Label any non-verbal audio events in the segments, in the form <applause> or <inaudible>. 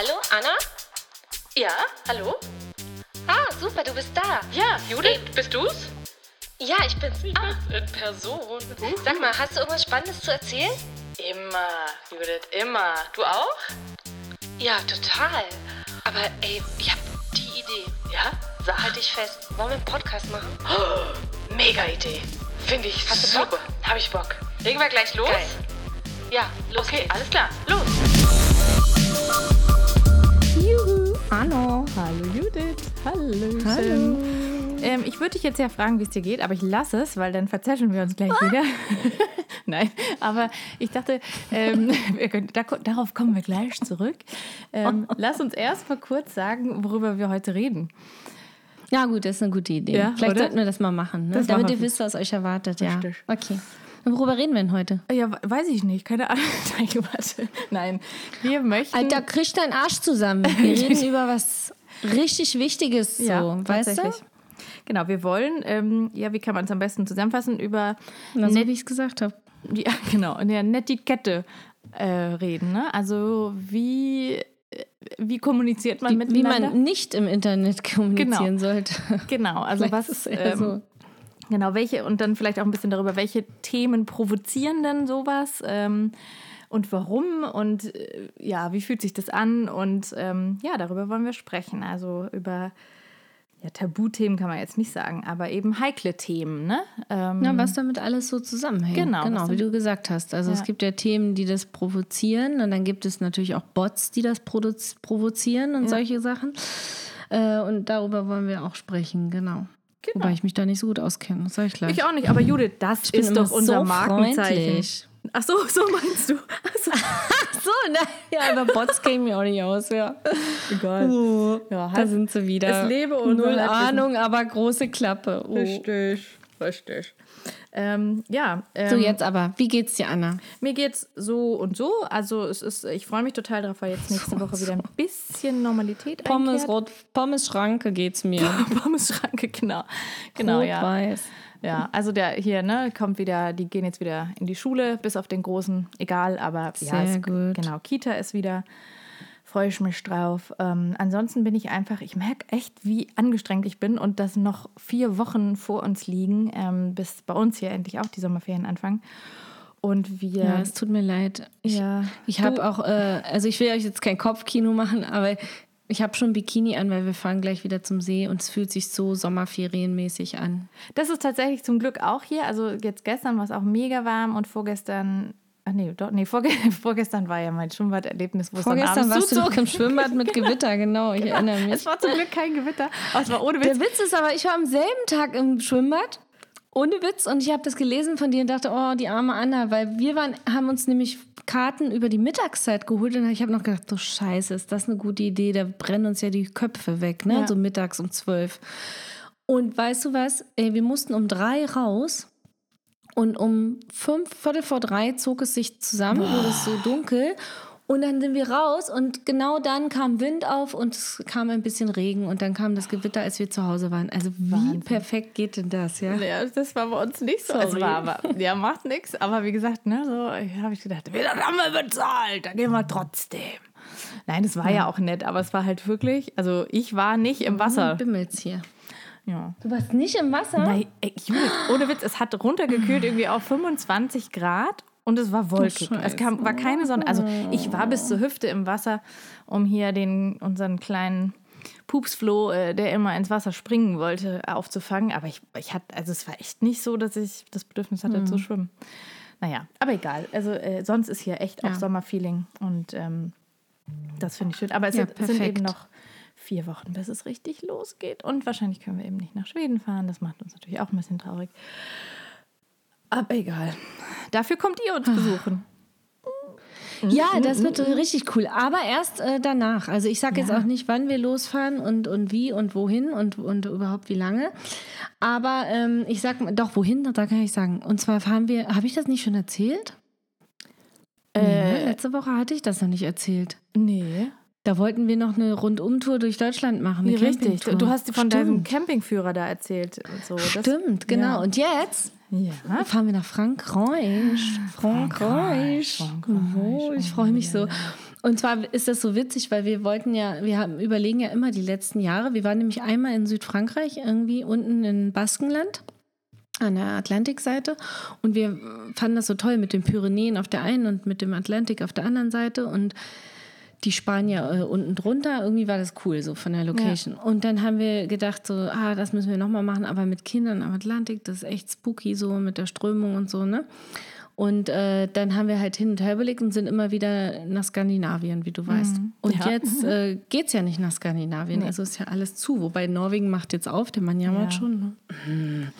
Hallo, Anna? Ja, hallo? Ah, super, du bist da. Ja, Judith, bist du's? Ja, ich bin's. Ah, In Person. sag mal, hast du irgendwas Spannendes zu erzählen? Immer, Judith, immer. Du auch? Ja, total. Aber ey, ich hab die Idee. Ja? Sag. Halt dich fest. Wollen wir einen Podcast machen? Mega Idee. Finde ich Hast du super. Bock? Hab ich Bock. Legen wir gleich los? Geil. Ja, los Okay, geht's. alles klar. Los. Hallo. Judith. Hallo. Hallo. Ähm, ich würde dich jetzt ja fragen, wie es dir geht, aber ich lasse es, weil dann verzetteln wir uns gleich wieder. <laughs> Nein, aber ich dachte, ähm, <laughs> können, da, darauf kommen wir gleich zurück. Ähm, <laughs> lass uns erst mal kurz sagen, worüber wir heute reden. Ja, gut, das ist eine gute Idee. Ja, Vielleicht oder? sollten wir das mal machen, ne? Das damit machen ihr wisst, was euch erwartet. Ja. Richtig. Okay. Und worüber reden wir denn heute? Ja, we- weiß ich nicht, keine Ahnung. Nein, warte. Nein, wir möchten. Alter, krieg deinen Arsch zusammen. Wir reden über was richtig Wichtiges, so, ja, weißt du? Genau, wir wollen, ähm, ja, wie kann man es am besten zusammenfassen, über Na, so wie ich es gesagt habe. Ja, <laughs> genau, in der Netiquette äh, reden. Ne? Also wie, äh, wie kommuniziert man Wie miteinander? man nicht im Internet <laughs> kommunizieren sollte. <laughs> genau, also was, ist ähm, so. genau, welche und dann vielleicht auch ein bisschen darüber, welche Themen provozieren denn sowas ähm, und warum und äh, ja, wie fühlt sich das an und ähm, ja, darüber wollen wir sprechen. Also über ja, Tabuthemen kann man jetzt nicht sagen, aber eben heikle Themen, ne? Ähm, Ja, was damit alles so zusammenhängt. Genau, genau wie du gesagt hast. Also Ja. es gibt ja Themen, die das provozieren und dann gibt es natürlich auch Bots, die das provozieren und Ja. solche Sachen. Äh, und darüber wollen wir auch sprechen, genau. Wobei ich mich da nicht so gut auskenne, das sage ich gleich. Ich auch nicht, aber Judith, das ist doch unser so Markenzeichen. freundlich. Ach so, so meinst du. Ach so. <laughs> so, ne? Ja, aber Bots kämen mir auch nicht aus, ja. Egal. ja, Da halt sind sie wieder. Es lebe unser Null. Ahnung, aber große Klappe. Oh. Richtig, richtig. Ähm, ja, ähm, So, jetzt aber, wie geht's dir, Anna? mir geht's so und so. Also es ist, ich freue mich total darauf, weil jetzt nächste Woche wieder ein bisschen Normalität Pommes, einkehrt. Rot, Pommes Schranke geht's mir. <laughs> Pommes-Schranke, genau. Genau, ja. Rot-Weiß. Ja, also der hier, ne, kommt wieder, die gehen jetzt wieder in die Schule, bis auf den Großen, egal, aber ja, Sehr es, gut. genau, Kita ist wieder, freue ich mich drauf. Ähm, ansonsten bin ich einfach, ich merke echt, wie angestrengt ich bin und dass noch vier Wochen vor uns liegen, ähm, bis bei uns hier endlich auch die Sommerferien anfangen. Und wir, Ja, es tut mir leid. Ich, Ja. ich habe auch, äh, also ich will euch jetzt kein Kopfkino machen, aber ich habe schon Bikini an, weil wir fahren gleich wieder zum See und es fühlt sich so sommerferienmäßig an. das ist tatsächlich zum Glück auch hier, also jetzt gestern war es auch mega warm und vorgestern, ach nee, doch, nee, vorge <laughs> vorgestern war ja mein Schwimmbad-Erlebnis, wo es Vorgestern warst du zuzog. doch im Schwimmbad mit Gewitter, genau, ich <laughs> erinnere mich. Es war zum Glück kein Gewitter, aber es war ohne Witz. Der Witz ist aber, ich war am selben Tag im Schwimmbad, ohne Witz, und ich habe das gelesen von dir und dachte, oh, die arme Anna, weil wir waren, haben uns nämlich Karten über die Mittagszeit geholt und ich habe noch gedacht, du Scheiße, ist das eine gute Idee, da brennen uns ja die Köpfe weg, ne? Ja. so mittags um zwölf. Und weißt du was, Ey, wir mussten um drei raus und um fünf, Viertel vor drei zog es sich zusammen, wurde es so dunkel. Und dann sind wir raus und genau dann kam Wind auf und es kam ein bisschen Regen und dann kam das Gewitter, als wir zu Hause waren. Also wie perfekt geht denn das, ja? Ja, das war bei uns nicht so. Sorry. Es war aber, ja, macht nichts. Aber wie gesagt, ne, so habe ich gedacht, wieder haben wir bezahlt, dann gehen wir trotzdem. Nein, es war ja auch nett, aber es war halt wirklich, also ich war nicht im Wasser. Bimmelt's hier. Ja. Du warst nicht im Wasser? Nein, ey, Judith, ohne Witz, es hat runtergekühlt irgendwie auf 25 Grad und es war wolkig. Oh, es kam, war keine Sonne. Also ich war bis zur Hüfte im Wasser, um hier den, unseren kleinen Pupsfloh, äh, der immer ins Wasser springen wollte, aufzufangen. Aber ich, ich hatte, also es war echt nicht so, dass ich das Bedürfnis hatte zu schwimmen. Naja, aber egal. Also äh, sonst ist hier echt auch Ja. Sommerfeeling und ähm, das finde ich schön. Aber es Ja, sind, sind eben noch vier Wochen, bis es richtig losgeht. Und wahrscheinlich können wir eben nicht nach Schweden fahren. Das macht uns natürlich auch ein bisschen traurig. Aber egal. Dafür kommt ihr uns besuchen. Ja, das wird richtig cool. Aber erst äh, danach. Also ich sage jetzt Ja. auch nicht, wann wir losfahren und, und wie und wohin und, und überhaupt wie lange. Aber ähm, ich sag mal, doch, wohin, da kann ich sagen. Und zwar fahren wir, habe ich das nicht schon erzählt? Nee, ne? letzte Woche hatte ich das noch nicht erzählt. Nee. Da wollten wir noch eine Rundumtour durch Deutschland machen. Eine Wie richtig. Du hast von deinem Stimmt. Campingführer da erzählt. Und so. Das, Stimmt, genau. Ja. Und jetzt Ja. fahren wir nach Frankreich. Frankreich. Frankreich, Oh, ich freue mich so. Und zwar ist das so witzig, weil wir wollten ja, wir haben, überlegen ja immer die letzten Jahre. Wir waren nämlich einmal in Südfrankreich, irgendwie unten in Baskenland an der Atlantikseite und wir fanden das so toll mit den Pyrenäen auf der einen und mit dem Atlantik auf der anderen Seite und die Spanier äh, unten drunter. Irgendwie war das cool so von der Location. Ja. Und dann haben wir gedacht so, ah, das müssen wir nochmal machen, aber mit Kindern am Atlantik, das ist echt spooky so mit der Strömung und so, ne? Und äh, dann haben wir halt hin und her überlegt und sind immer wieder nach Skandinavien, wie du weißt. Mhm. Und ja. jetzt <laughs> äh, geht es ja nicht nach Skandinavien. Nee. Also ist ja alles zu. Wobei Norwegen macht jetzt auf, der Mann jammert ja. schon. Ne?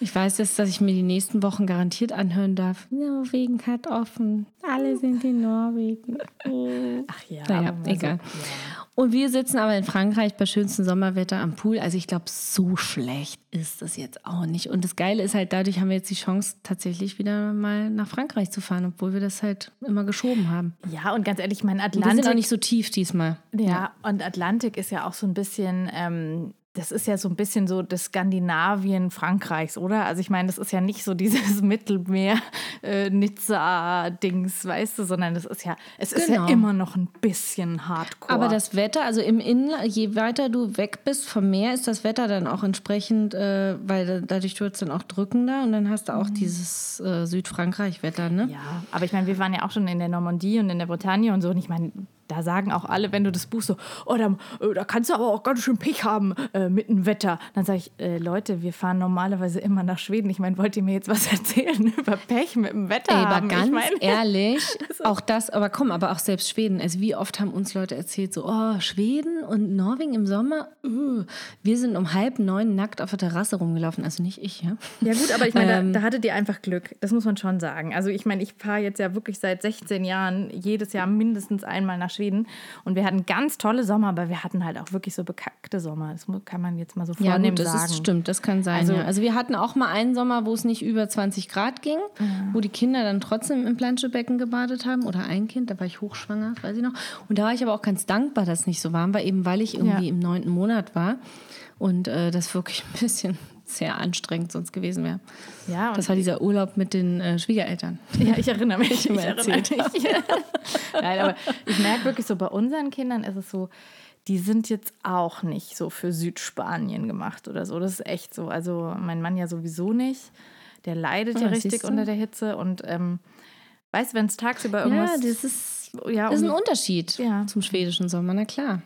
Ich weiß jetzt, dass ich mir die nächsten Wochen garantiert anhören darf. Norwegen hat offen. Alle sind in Norwegen. <laughs> Ach ja, naja, egal. So, ja. Und wir sitzen aber in Frankreich bei schönstem Sommerwetter am Pool. Also ich glaube, so schlecht ist das jetzt auch nicht. Und das Geile ist halt, dadurch haben wir jetzt die Chance, tatsächlich wieder mal nach Frankreich zu fahren, obwohl wir das halt immer geschoben haben. Ja, und ganz ehrlich, mein Atlantik... Und wir sind auch nicht so tief diesmal. Ja, ja. und Atlantik ist ja auch so ein bisschen... Ähm, das ist ja so ein bisschen so das Skandinavien Frankreichs, oder? Also ich meine, das ist ja nicht so dieses <laughs> Mittelmeer äh, weißt du, sondern das ist ja es genau. ist ja genau. immer noch ein bisschen Hardcore. Aber das Wetter, also im Inland, je weiter du weg bist vom Meer, ist das Wetter dann auch entsprechend, äh, weil dadurch wird es dann auch drückender und dann hast du auch mhm. dieses äh, Südfrankreich-Wetter, ne? Ja, aber ich meine, wir waren ja auch schon in der Normandie und in der Bretagne und so und ich meine, da sagen auch alle, wenn du das buchst, so, oh, da, äh, da kannst du aber auch ganz schön Pech haben äh, mit dem Wetter. Dann sage ich, äh, Leute, wir fahren normalerweise immer nach Schweden. Ich meine, wollt ihr mir jetzt was <laughs> erzählen über Pech mit dem Wetter? Ey, aber ganz ich mein, <laughs> ehrlich, auch das, aber komm, aber auch selbst Schweden. Also wie oft haben uns Leute erzählt, so, oh, Schweden und Norwegen im Sommer? Uh, wir sind um halb neun nackt auf der Terrasse rumgelaufen. Also nicht ich, ja. Ja gut, aber ich meine, ähm, da, da hattet ihr einfach Glück. Das muss man schon sagen. Also ich meine, ich fahre jetzt ja wirklich seit 16 Jahren jedes Jahr mindestens einmal nach Schweden. Und wir hatten ganz tolle Sommer, aber wir hatten halt auch wirklich so bekackte Sommer. Das kann man jetzt mal so vornehmen ja, gut, das sagen. Ist, stimmt, das kann sein. Also, ja. also wir hatten auch mal einen Sommer, wo es nicht über 20 Grad ging, ja. wo die Kinder dann trotzdem im Planschebecken gebadet haben. Oder ein Kind, da war ich hochschwanger, weiß ich noch. Und da war ich aber auch ganz dankbar, dass es nicht so warm war, eben weil ich irgendwie im neunten Monat war und äh, das wirklich ein bisschen sehr anstrengend sonst gewesen wäre. Ja, das war dieser Urlaub mit den äh, Schwiegereltern. Ja, ich erinnere mich. <laughs> ich mich. <laughs> Nein, aber ich merke wirklich so, bei unseren Kindern ist es so, die sind jetzt auch nicht so für Südspanien gemacht oder so. Das ist echt so. Also mein Mann ja sowieso nicht. Der leidet ja, ja richtig unter der Hitze und ähm, weißt, wenn es tagsüber irgendwas... Ja, das ist, ja, das ist ein Unterschied ja. zum schwedischen Sommer, na klar.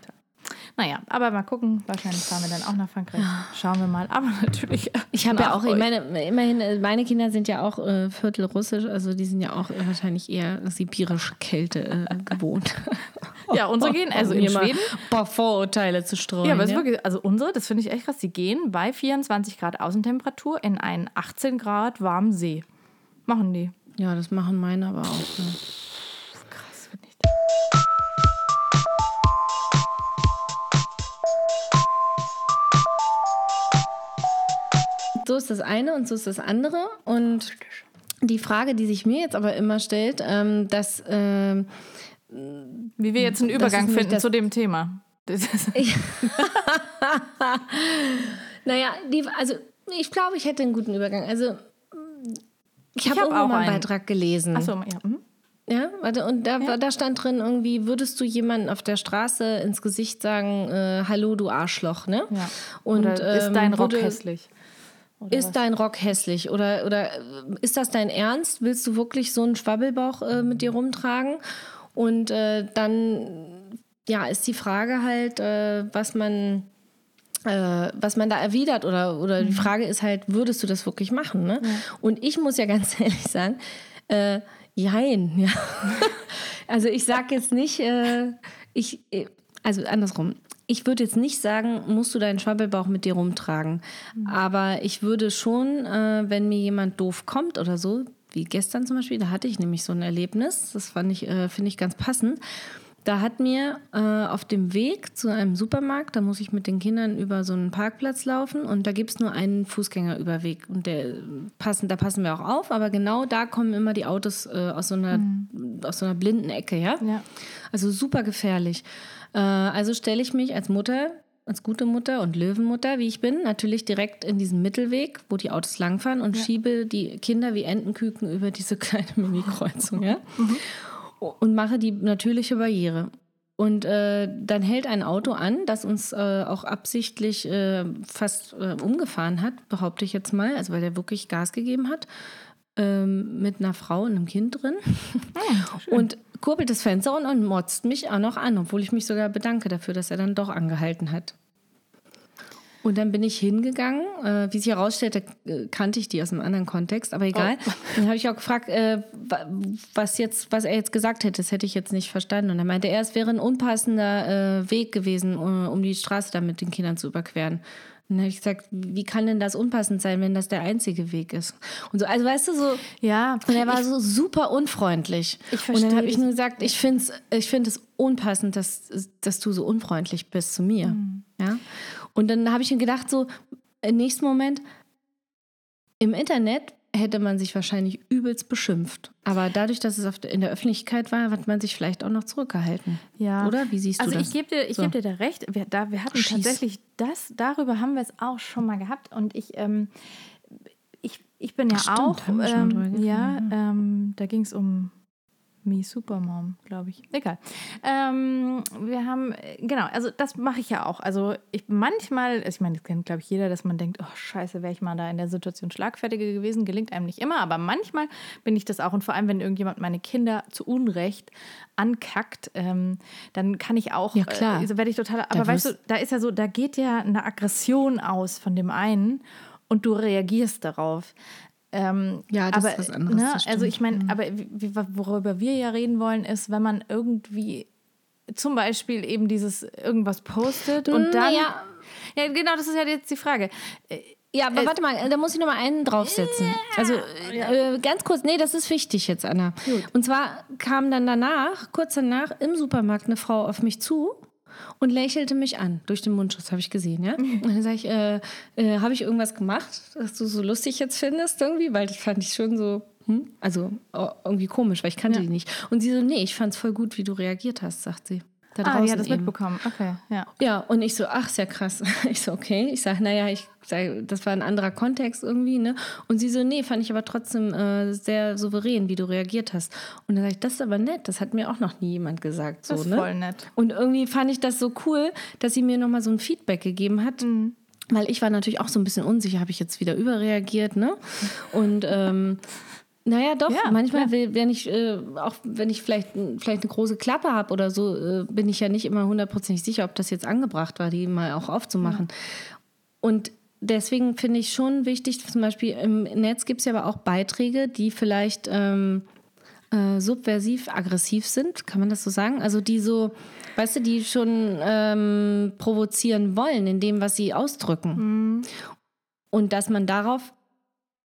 Naja, aber mal gucken. Wahrscheinlich fahren wir dann auch nach Frankreich. Schauen wir mal. <laughs> Aber natürlich. Ich habe ja auch, ich meine, immerhin, äh, meine Kinder sind ja auch äh, Viertel russisch, also die sind ja auch äh, wahrscheinlich eher sibirische Kälte äh, gewohnt. <laughs> ja, unsere gehen, also in Schweden. Ein paar Vorurteile zu streuen. Ja, aber ja? Wirklich, also unsere, das finde ich echt krass, die gehen bei 24 Grad Außentemperatur in einen 18 Grad warmen See. Machen die. Ja, das machen meine aber auch. Ja. so ist das eine und so ist das andere. Und die Frage, die sich mir jetzt aber immer stellt, ähm, dass. Ähm, Wie wir jetzt einen Übergang finden zu dem Thema. <laughs> naja, die, also ich glaube, ich hätte einen guten Übergang. Also ich, habe hab auch mal einen Beitrag gelesen. Achso, ja. Mhm. Ja, warte, und da, ja. da stand drin irgendwie, würdest du jemanden auf der Straße ins Gesicht sagen, äh, hallo, du Arschloch, ne? Ja. Und Oder ist dein ähm, Rock würde, hässlich? Ist was? dein Rock hässlich? Oder, oder äh, ist das dein Ernst? Willst du wirklich so einen Schwabbelbauch äh, mit dir rumtragen? Und äh, dann ja, ist die Frage halt, äh, was man äh, was man da erwidert oder, oder mhm. die Frage ist halt, würdest du das wirklich machen? Ne? Ja. Und ich muss ja <laughs> ganz ehrlich sagen, äh, jein, ja. <laughs> also ich sage jetzt nicht, äh, ich, also andersrum, ich würde jetzt nicht sagen, musst du deinen Schwabbelbauch mit dir rumtragen. Mhm. Aber ich würde schon, äh, wenn mir jemand doof kommt oder so, wie gestern zum Beispiel, da hatte ich nämlich so ein Erlebnis, das fand ich, äh, finde ich ganz passend. Da hat mir äh, auf dem Weg zu einem Supermarkt, da muss ich mit den Kindern über so einen Parkplatz laufen und da gibt es nur einen Fußgängerüberweg. Und der passen, da passen wir auch auf, aber genau da kommen immer die Autos äh, aus, so einer, mhm. aus so einer blinden Ecke, ja? ja. Also super gefährlich. Äh, also stelle ich mich als Mutter, als gute Mutter und Löwenmutter, wie ich bin, natürlich direkt in diesen Mittelweg, wo die Autos langfahren und ja. schiebe die Kinder wie Entenküken über diese <laughs> kleine Mini-Kreuzung. Ja? Mhm. und mache die natürliche Barriere. Und äh, dann hält ein Auto an, das uns äh, auch absichtlich äh, fast äh, umgefahren hat, behaupte ich jetzt mal, also weil der wirklich Gas gegeben hat, ähm, mit einer Frau und einem Kind drin. und kurbelt das Fenster und, und motzt mich auch noch an, obwohl ich mich sogar bedanke dafür, dass er dann doch angehalten hat. Und dann bin ich hingegangen. Äh, wie sich herausstellte, äh, kannte ich die aus einem anderen Kontext, aber egal. Oh. <laughs> Dann habe ich auch gefragt, äh, wa- was, jetzt, was er jetzt gesagt hätte. Das hätte ich jetzt nicht verstanden. Und er meinte, er, es wäre ein unpassender äh, Weg gewesen, äh, um die Straße da mit den Kindern zu überqueren. Und dann habe ich gesagt, wie kann denn das unpassend sein, wenn das der einzige Weg ist? Und so, also weißt du, so, Ja, und er war so super unfreundlich. Ich Und verstehe dann habe ich nur gesagt, ich finde es ich find unpassend, dass, dass du so unfreundlich bist zu mir. Mhm. Ja? Und dann habe ich mir gedacht, so im nächsten Moment, im Internet hätte man sich wahrscheinlich übelst beschimpft. Aber dadurch, dass es in der Öffentlichkeit war, hat man sich vielleicht auch noch zurückgehalten. Ja. Oder? Wie siehst du also das? ich gebe dir, ich So. geb dir da recht. Wir, da, wir hatten Schieß. tatsächlich das, darüber haben wir es auch schon mal gehabt. Und ich, ähm, ich, ich bin ja Ach, stimmt, auch, ähm, ja, ähm, da ging es um Me Supermom, glaube ich. Egal. Ähm, wir haben, äh, genau, also das mache ich ja auch. Also ich manchmal, also ich meine, das kennt, glaube ich, jeder, dass man denkt, oh scheiße, wäre ich mal da in der Situation schlagfertiger gewesen. Gelingt einem nicht immer, aber manchmal bin ich das auch. Und vor allem, wenn irgendjemand meine Kinder zu Unrecht ankackt, ähm, dann kann ich auch, Ja, klar. Äh, also werde ich total, aber weißt du, da ist ja so, da geht ja eine Aggression aus von dem einen und du reagierst darauf. Ähm, Ja, das aber, ist was anderes, Ne, das also ich meine, aber wie- wie- worüber wir ja reden wollen, ist, wenn man irgendwie zum Beispiel eben dieses irgendwas postet und dann. Naja. Ja, genau, das ist ja jetzt die Frage. Äh, Ja, aber Es- warte mal, da muss ich noch mal einen draufsetzen. Also äh, ganz kurz, nee, das ist wichtig jetzt, Anna. Und zwar kam dann danach, kurz danach, im Supermarkt eine Frau auf mich zu und lächelte mich an. Durch den Mundschutz habe ich gesehen, ja. Und dann sage ich, äh, äh, habe ich irgendwas gemacht, das du so lustig jetzt findest irgendwie? Weil das fand ich schon so, hm? also irgendwie komisch, weil ich kannte Ja. die nicht. Und sie so, nee, ich fand es voll gut, wie du reagiert hast, sagt sie. Da ah, die hat das eben. mitbekommen. Okay, ja. Ja, und ich so, ach, ja krass. <laughs> Ich so, okay. Ich sage, naja, ich sag, das war ein anderer Kontext irgendwie, ne? Und sie so, nee, fand ich aber trotzdem äh, sehr souverän, wie du reagiert hast. Und dann sage ich, das ist aber nett, das hat mir auch noch nie jemand gesagt. So, Das ist ne? voll nett. Und irgendwie fand ich das so cool, dass sie mir nochmal so ein Feedback gegeben hat. Mhm. Weil ich war natürlich auch so ein bisschen unsicher, habe ich jetzt wieder überreagiert, ne? Und ähm, naja, doch, Ja, manchmal, will, wenn ich, äh, auch wenn ich vielleicht, vielleicht eine große Klappe habe oder so, äh, bin ich ja nicht immer hundertprozentig sicher, ob das jetzt angebracht war, die mal auch aufzumachen. Und deswegen finde ich schon wichtig, zum Beispiel im Netz gibt es ja aber auch Beiträge, die vielleicht ähm, äh, subversiv aggressiv sind, kann man das so sagen? Also die so, weißt du, die schon ähm, provozieren wollen in dem, was sie ausdrücken. Und dass man darauf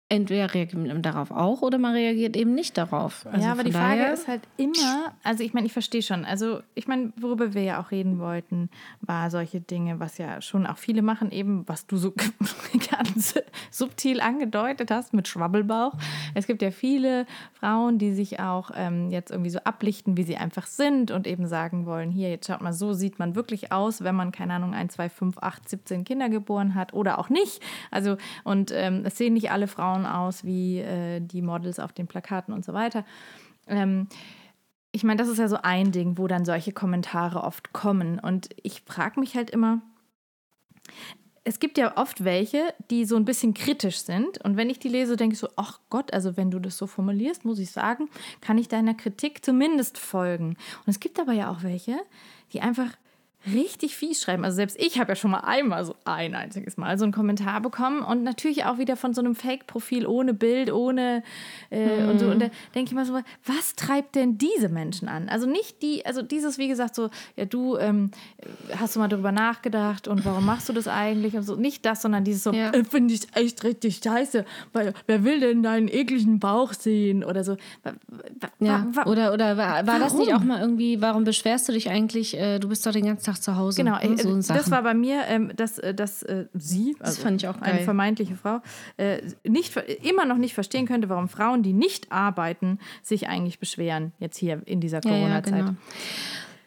entweder reagiert man darauf auch oder man reagiert eben nicht darauf. Also ja, aber von die Frage ist halt immer, also ich meine, ich verstehe schon, also ich meine, worüber wir ja auch reden wollten, war solche Dinge, was ja schon auch viele machen, eben, was du so <laughs> ganz subtil angedeutet hast mit Schwabbelbauch. Es gibt ja viele Frauen, die sich auch ähm, jetzt irgendwie so ablichten, wie sie einfach sind und eben sagen wollen, hier, jetzt schaut mal, so sieht man wirklich aus, wenn man, keine Ahnung, 1, 2, 5, 8, 17 Kinder geboren hat oder auch nicht. Also, und ähm, es sehen nicht alle Frauen aus wie äh, die Models auf den Plakaten und so weiter. Ähm, ich meine, das ist ja so ein Ding, wo dann solche Kommentare oft kommen. Und ich frage mich halt immer, es gibt ja oft welche, die so ein bisschen kritisch sind. Und wenn ich die lese, denke ich so, ach Gott, also wenn du das so formulierst, muss ich sagen, kann ich deiner Kritik zumindest folgen. Und es gibt aber ja auch welche, die einfach richtig fies schreiben. Also selbst ich habe ja schon mal einmal so ein einziges Mal so einen Kommentar bekommen und natürlich auch wieder von so einem Fake-Profil ohne Bild, ohne äh, und so. Und da denke ich mal so, was treibt denn diese Menschen an? Also nicht die, also dieses, wie gesagt, so, ja, du ähm, hast du mal darüber nachgedacht und warum machst du das eigentlich und so. Nicht das, sondern dieses so, Ja. äh, finde ich echt richtig scheiße, weil wer will denn deinen ekligen Bauch sehen oder so. Ja, oder, oder war, war das nicht auch mal irgendwie, warum beschwerst du dich eigentlich, äh, du bist doch den ganzen Tag zu Hause. Genau, ne, äh, so das Sachen. war bei mir, ähm, dass, äh, dass äh, sie, also fand ich auch eine vermeintliche Frau, äh, nicht, immer noch nicht verstehen könnte, warum Frauen, die nicht arbeiten, sich eigentlich beschweren, jetzt hier in dieser Ja, ja, Corona-Zeit. genau.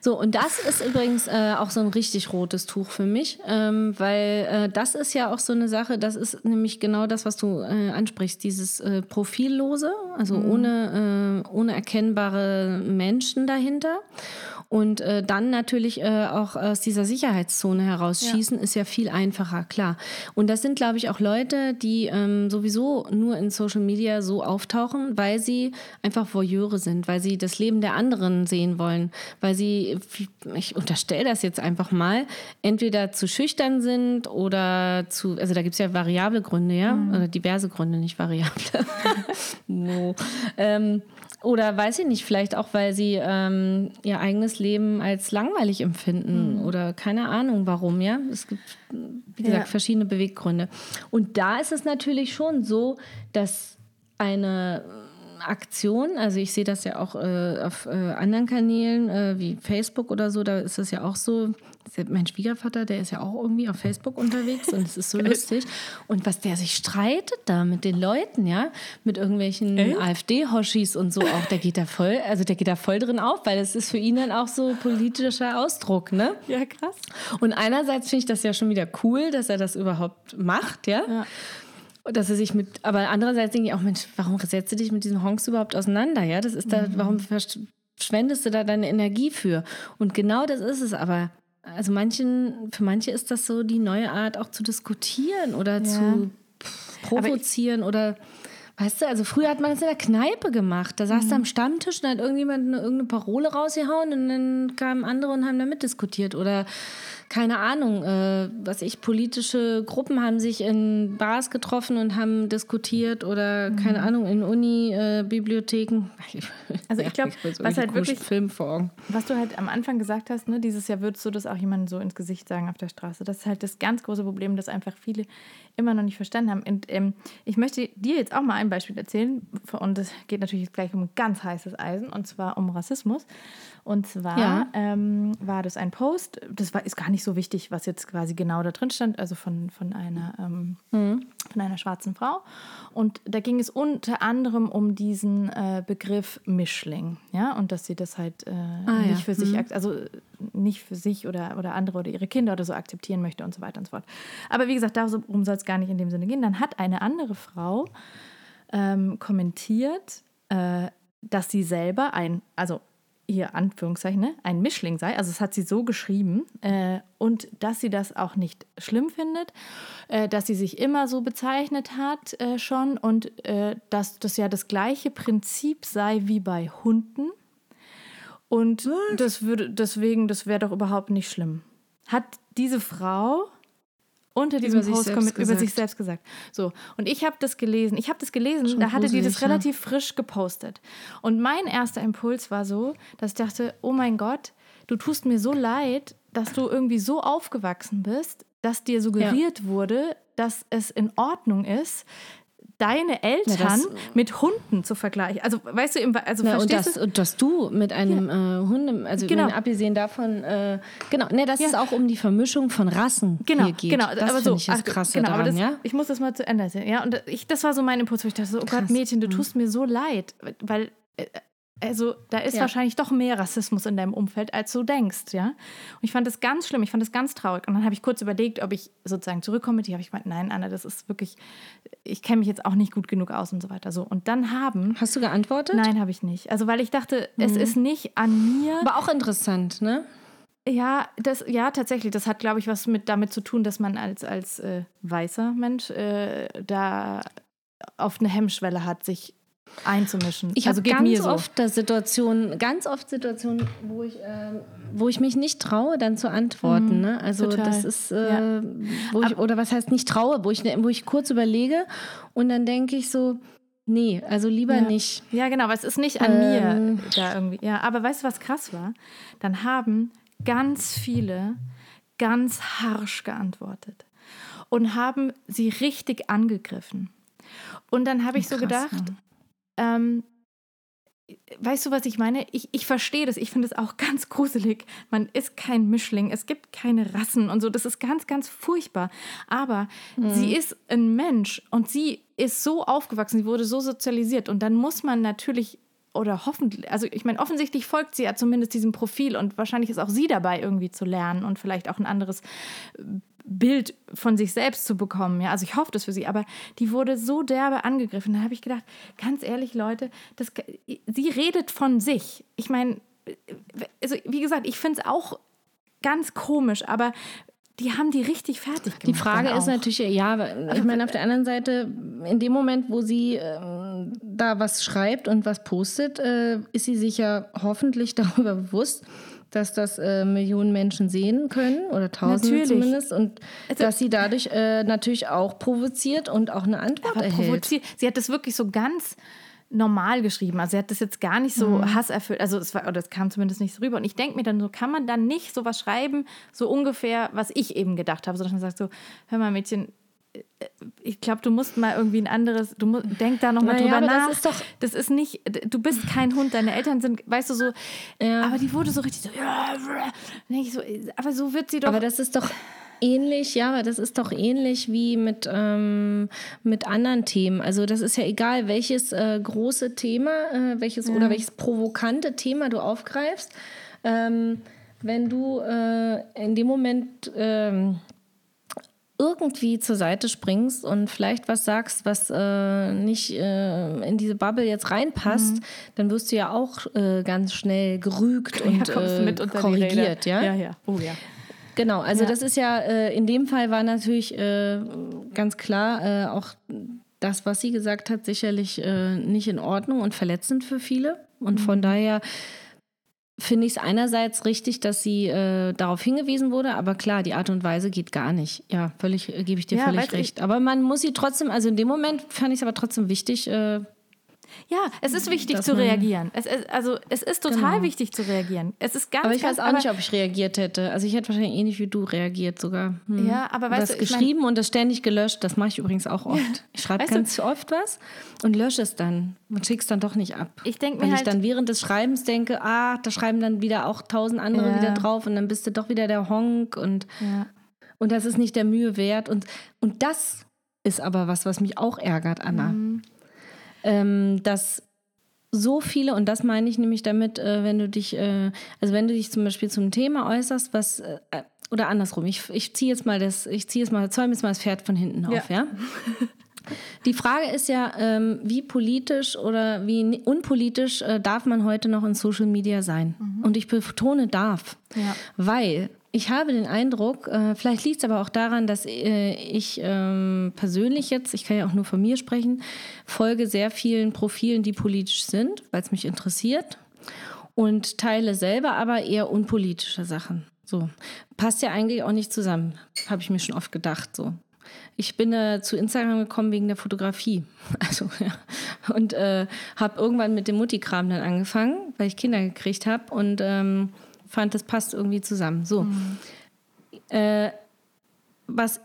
So, und das ist übrigens äh, auch so ein richtig rotes Tuch für mich, ähm, weil äh, das ist ja auch so eine Sache, das ist nämlich genau das, was du äh, ansprichst, dieses äh, Profillose, also ohne, äh, ohne erkennbare Menschen dahinter. Und äh, dann natürlich äh, auch aus dieser Sicherheitszone herausschießen, ist ja viel einfacher, klar. Und das sind, glaube ich, auch Leute, die ähm, sowieso nur in Social Media so auftauchen, weil sie einfach Voyeure sind, weil sie das Leben der anderen sehen wollen, weil sie, ich unterstelle das jetzt einfach mal, entweder zu schüchtern sind oder zu, also da gibt es ja variable Gründe, ja, oder diverse Gründe, nicht variable. <laughs> no. ähm, oder weiß ich nicht, vielleicht auch, weil sie ähm, ihr eigenes Leben als langweilig empfinden oder keine Ahnung warum, ja. Es gibt, wie gesagt, Ja. verschiedene Beweggründe. Und da ist es natürlich schon so, dass eine Aktion, also ich sehe das ja auch äh, auf äh, anderen Kanälen äh, wie Facebook oder so, da ist das ja auch so. Das Mein Schwiegervater, der ist ja auch irgendwie auf Facebook unterwegs und es ist so <laughs> lustig. Und was der sich streitet da mit den Leuten, ja, mit irgendwelchen AfD-Hoshis und so auch, der geht da voll, also der geht da voll drin auf, weil es ist für ihn dann auch so politischer Ausdruck, ne? Ja, krass. Und einerseits finde ich das ja schon wieder cool, dass er das überhaupt macht, ja. Ja. Dass er sich mit, aber andererseits denke ich auch, Mensch, warum setzt du dich mit diesen Honks überhaupt auseinander? Ja, das ist da, warum verschwendest du da deine Energie für? Und genau das ist es aber. Also manchen, für manche ist das so die neue Art auch zu diskutieren oder zu provozieren oder weißt du, also früher hat man das in der Kneipe gemacht. Da saß Mhm. du am Stammtisch und hat irgendjemand eine, irgendeine Parole rausgehauen und dann kamen andere und haben da mitdiskutiert. Oder keine Ahnung, äh, was ich, politische Gruppen haben sich in Bars getroffen und haben diskutiert oder keine Ahnung, in Uni-Bibliotheken. Mhm. Also ich <laughs> glaub, was halt wirklich- Film vor Augen. Was du halt am Anfang gesagt hast, ne, dieses Jahr würdest du das auch jemandem so ins Gesicht sagen auf der Straße. Das ist halt das ganz große Problem, das einfach viele immer noch nicht verstanden haben. Und ähm, ich möchte dir jetzt auch mal ein Beispiel erzählen. Und es geht natürlich gleich um ganz heißes Eisen, und zwar um Rassismus. Und zwar Ja. ähm, war das ein Post, das war, ist gar nicht so wichtig, was jetzt quasi genau da drin stand, also von, von, einer, ähm, von einer schwarzen Frau. Und da ging es unter anderem um diesen äh, Begriff Mischling, ja, und dass sie das halt äh, ja. nicht für sich, ak- also äh, nicht für sich oder, oder andere oder ihre Kinder oder so akzeptieren möchte und so weiter und so fort. Aber wie gesagt, darum soll es gar nicht in dem Sinne gehen. Dann hat eine andere Frau ähm, kommentiert, äh, dass sie selber ein, also ihr Anführungszeichen, ne, ein Mischling sei. Also es hat sie so geschrieben äh, und dass sie das auch nicht schlimm findet, äh, dass sie sich immer so bezeichnet hat äh, schon und äh, dass das ja das gleiche Prinzip sei wie bei Hunden. Und das würde deswegen, das wäre doch überhaupt nicht schlimm. Hat diese Frau unter diesem sich Post kommen- über sich selbst gesagt. So, und ich habe das gelesen. Ich habe das gelesen, Schon da hatte die das ja. relativ frisch gepostet. Und mein erster Impuls war so, dass ich dachte, oh mein Gott, du tust mir so leid, dass du irgendwie so aufgewachsen bist, dass dir suggeriert wurde, dass es in Ordnung ist, deine Eltern das- mit Hunden zu vergleichen. Also, weißt du, also Na, und, das, und dass du mit einem äh, Hunde, also Genau. wenn, abgesehen davon, äh, genau, ne, dass Ja. es auch um die Vermischung von Rassen Genau, hier geht. genau. Das aber so, ich das Krasse genau, aber daran, das, ja? Ich muss das mal zu Ende erzählen. Ja, und ich, das war so mein Impuls, wo ich dachte, so, oh Gott, Krass. Mhm. Mädchen, du tust mir so leid, weil äh, also da ist Ja. wahrscheinlich doch mehr Rassismus in deinem Umfeld, als du denkst, ja. Und ich fand das ganz schlimm, ich fand das ganz traurig. Und dann habe ich kurz überlegt, ob ich sozusagen zurückkomme mit dir. Habe ich gemeint, nein, Anna, das ist wirklich, ich kenne mich jetzt auch nicht gut genug aus und so weiter. So und dann haben, Hast du geantwortet? nein, habe ich nicht. Also weil ich dachte, es Mhm. ist nicht an mir. Aber auch interessant, ne? Ja, das, ja, tatsächlich. Das hat, glaube ich, was mit damit zu tun, dass man als, als äh, weißer Mensch äh, da oft eine Hemmschwelle hat, sich einzumischen. Ich also habe ganz so. oft da Situationen, ganz oft Situationen, wo ich, ähm, wo ich mich nicht traue, dann zu antworten. ne? Also Mhm. total. das ist, äh, wo ich, oder was heißt nicht traue, wo ich, wo ich kurz überlege und dann denke ich so, nee, also lieber ja. nicht. Ja, genau, weil es ist nicht an Ähm. mir da irgendwie. Ja, aber weißt du, was krass war? Dann haben ganz viele ganz harsch geantwortet und haben sie richtig angegriffen. Und dann habe ich so Krass, gedacht, ähm, weißt du, was ich meine? Ich, ich verstehe das. Ich finde es auch <laughs> ganz gruselig. Man ist kein Mischling. Es gibt keine Rassen und so. Das ist ganz, ganz furchtbar. Aber sie ist ein Mensch und sie ist so aufgewachsen. Sie wurde so sozialisiert. Und dann muss man natürlich oder hoffentlich, also ich meine, offensichtlich folgt sie ja zumindest diesem Profil und wahrscheinlich ist auch sie dabei irgendwie zu lernen und vielleicht auch ein anderes Bild von sich selbst zu bekommen. Ja, also ich hoffe das für sie, aber die wurde so derbe angegriffen. Da habe ich gedacht, ganz ehrlich, Leute, das, sie redet von sich. Ich meine, also wie gesagt, ich finde es auch ganz komisch, aber die haben die richtig fertig gemacht. Die Frage ist natürlich, ja, ich meine, auf der anderen Seite, in dem Moment, wo sie ähm, da was schreibt und was postet, äh, ist sie sich ja hoffentlich <laughs> darüber bewusst, dass das äh, Millionen Menschen sehen können oder Tausende natürlich. zumindest und also, dass sie dadurch äh, natürlich auch provoziert und auch eine Antwort erhält. Sie hat das wirklich so ganz normal geschrieben. Also sie hat das jetzt gar nicht so mhm. hasserfüllt, also es war, oder es kam zumindest nicht so rüber. Und ich denke mir dann so, kann man dann nicht sowas schreiben, so ungefähr, was ich eben gedacht habe, sondern man sagt so, hör mal Mädchen, ich glaube, du musst mal irgendwie ein anderes, du musst, denk da nochmal naja, drüber nach. Das ist doch, das ist nicht, du bist kein Hund, deine Eltern sind, weißt du, so, ja. aber die wurde so richtig so, ja, so, aber so wird sie doch. Aber das ist doch ähnlich, ja, aber das ist doch ähnlich wie mit, ähm, mit anderen Themen. Also das ist ja egal, welches äh, große Thema, äh, welches ja. oder welches provokante Thema du aufgreifst. Ähm, wenn du äh, in dem Moment ähm, irgendwie zur Seite springst und vielleicht was sagst, was äh, nicht äh, in diese Bubble jetzt reinpasst, mhm. dann wirst du ja auch äh, ganz schnell gerügt und ja, äh, korrigiert, ja? Ja, ja. Oh ja. Genau, also ja. das ist ja, äh, in dem Fall war natürlich äh, ganz klar auch das, was sie gesagt hat, sicherlich nicht in Ordnung und verletzend für viele. Und mhm. von daher finde ich es einerseits richtig, dass sie äh, darauf hingewiesen wurde, aber klar, die Art und Weise geht gar nicht. Ja, völlig, äh, gebe ich dir ja, völlig recht. Aber man muss sie trotzdem, also in dem Moment fand ich es aber trotzdem wichtig, äh, ja, es ist wichtig zu reagieren. Es ist, also es ist total genau. wichtig zu reagieren. Es ist ganz, aber ich ganz, weiß auch nicht, ob ich reagiert hätte. Also ich hätte wahrscheinlich ähnlich wie du reagiert sogar. Hm. Ja, aber weißt das du, geschrieben mein, und das ständig gelöscht. Das mache ich übrigens auch oft. Ja. Ich schreibe ganz du, oft was und lösche es dann und schicke es dann doch nicht ab. Ich denke mir Weil halt, ich dann während des Schreibens denke, ah, da schreiben dann wieder auch tausend andere ja. wieder drauf und dann bist du doch wieder der Honk und ja. und das ist nicht der Mühe wert und und das ist aber was, was mich auch ärgert, Anna. Mhm. Ähm, dass so viele, und das meine ich nämlich damit, äh, wenn du dich, äh, also wenn du dich zum Beispiel zum Thema äußerst, was, äh, oder andersrum, ich, ich ziehe jetzt mal das, ich ziehe jetzt mal, zäume jetzt mal das Pferd von hinten auf, ja? <laughs> Die Frage ist ja, ähm, wie politisch oder wie unpolitisch äh, darf man heute noch in Social Media sein? Mhm. Und ich betone darf, ja. weil ich habe den Eindruck, äh, vielleicht liegt es aber auch daran, dass äh, ich ähm, persönlich jetzt, ich kann ja auch nur von mir sprechen, folge sehr vielen Profilen, die politisch sind, weil es mich interessiert und teile selber aber eher unpolitische Sachen. So passt ja eigentlich auch nicht zusammen, habe ich mir schon oft gedacht. So ich bin äh, zu Instagram gekommen wegen der Fotografie. <laughs> Also, ja. Und äh, habe irgendwann mit dem Mutti-Kram dann angefangen, weil ich Kinder gekriegt habe. Und ähm, fand, das passt irgendwie zusammen. So. Mhm. Äh, was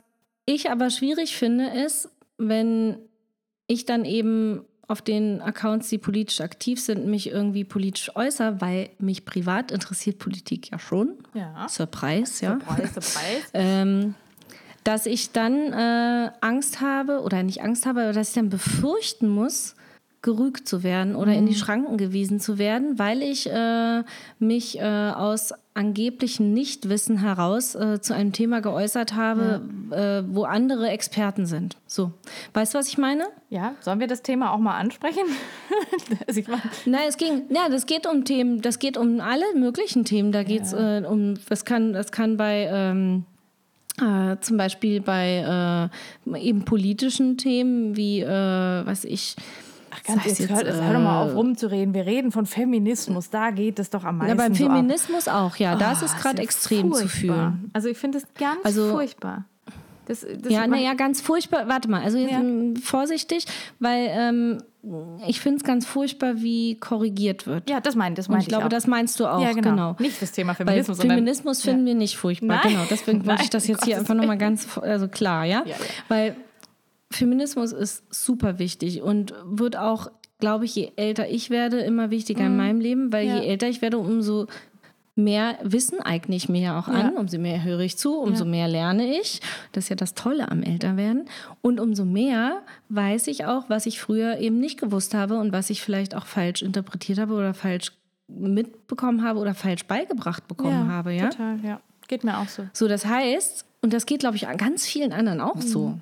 ich aber schwierig finde, ist, wenn ich dann eben auf den Accounts, die politisch aktiv sind, mich irgendwie politisch äußere, weil mich privat interessiert Politik ja schon. Ja. Surprise, ja. Surprise, surprise. <laughs> ähm, dass ich dann äh, Angst habe oder nicht Angst habe, aber dass ich dann befürchten muss, gerügt zu werden oder mhm. in die mhm. Schranken gewiesen zu werden, weil ich äh, mich äh, aus angeblichem Nichtwissen heraus äh, zu einem Thema geäußert habe, ja. Äh, wo andere Experten sind. So, weißt du, was ich meine? Ja, sollen wir das Thema auch mal ansprechen? <laughs> Nein, es ging, ja, das geht um Themen, das geht um alle möglichen Themen. Da geht es ja. Äh, um, das kann, das kann bei ähm, äh, zum Beispiel bei äh, eben politischen Themen wie, äh, was ich, Ach, ganz jetzt, hör, hör doch mal auf äh, rumzureden. Wir reden von Feminismus. Da geht es doch am meisten. Ja, beim so Feminismus ab. auch, ja. Oh, da ist es gerade extrem furchtbar. zu fühlen. Also ich finde es ganz also, furchtbar. Das, das ja, naja, ganz furchtbar. Warte mal, also jetzt ja. vorsichtig, weil ähm, ich finde es ganz furchtbar, wie korrigiert wird. Ja, das meine das mein ich. Ich glaube, das meinst du auch. Ja, genau. genau. Nicht das Thema Feminismus. Weil Feminismus finden ja. wir nicht furchtbar. Nein. Genau, deswegen wollte ich das jetzt hier einfach nochmal ganz also klar, ja? ja? Weil Feminismus ist super wichtig und wird auch glaube ich, je älter ich werde, immer wichtiger mhm. in meinem Leben, weil je älter ich werde, umso mehr Wissen eigne ich mir ja auch an, Ja. umso mehr höre ich zu, umso Ja. mehr lerne ich. Das ist ja das Tolle am Älterwerden. Und umso mehr weiß ich auch, was ich früher eben nicht gewusst habe und was ich vielleicht auch falsch interpretiert habe oder falsch mitbekommen habe oder falsch beigebracht bekommen habe. Ja? Total, ja. Geht mir auch so. So, das heißt, und das geht, glaube ich, an ganz vielen anderen auch so. Mhm.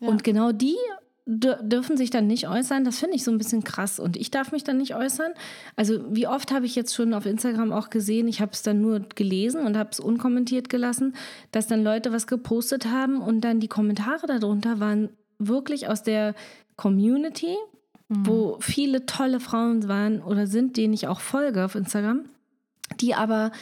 Ja. Und genau die dürfen sich dann nicht äußern. Das finde ich so ein bisschen krass. Und ich darf mich dann nicht äußern. Also, wie oft habe ich jetzt schon auf Instagram auch gesehen, ich habe es dann nur gelesen und habe es unkommentiert gelassen, dass dann Leute was gepostet haben und dann die Kommentare darunter waren wirklich aus der Community, wo viele tolle Frauen waren oder sind, denen ich auch folge auf Instagram, die aber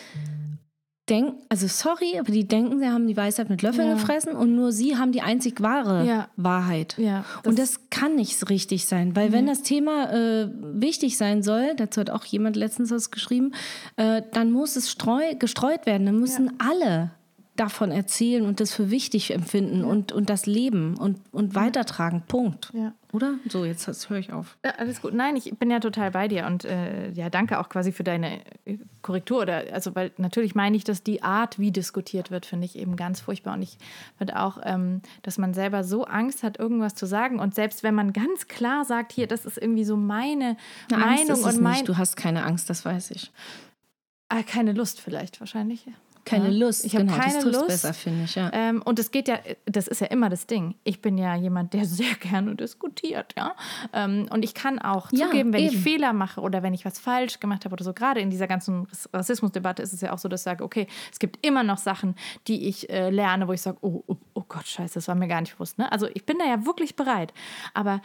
denken, also sorry, aber die denken, sie haben die Weisheit mit Löffeln Ja. gefressen und nur sie haben die einzig wahre Ja. Wahrheit. Ja, und das kann nicht richtig sein, weil wenn das Thema äh, wichtig sein soll, dazu hat auch jemand letztens was geschrieben, äh, dann muss es streu, gestreut werden. Dann müssen alle davon erzählen und das für wichtig empfinden und, und das leben und, und weitertragen. Punkt. Ja. Oder? So, jetzt, höre ich auf. Ja, alles gut. Nein, ich bin ja total bei dir und äh, ja, danke auch quasi für deine äh, Korrektur. Oder, also, weil natürlich meine ich, dass die Art, wie diskutiert wird, finde ich eben ganz furchtbar. Und ich finde auch, ähm, dass man selber so Angst hat, irgendwas zu sagen. Und selbst wenn man ganz klar sagt, hier, das ist irgendwie so meine Eine Angst Meinung ist es und mein. nicht. Du hast keine Angst, das weiß ich. Ah, keine Lust vielleicht, wahrscheinlich. Keine Ja. Lust. Ich habe genau, das keine trifft's Lust. besser, finde ich. Ja. Ähm, und es geht ja, das ist ja immer das Ding. Ich bin ja jemand, der <laughs> sehr gerne diskutiert, ja. Ähm, und ich kann auch Ja, zugeben, wenn ich eben. Fehler mache oder wenn ich was falsch gemacht habe oder so. Gerade in dieser ganzen Rass- Rassismusdebatte ist es ja auch so, dass ich sage, okay, es gibt immer noch Sachen, die ich äh, lerne, wo ich sage, oh, oh, oh Gott, scheiße, das war mir gar nicht bewusst. Ne? Also ich bin da ja wirklich bereit. Aber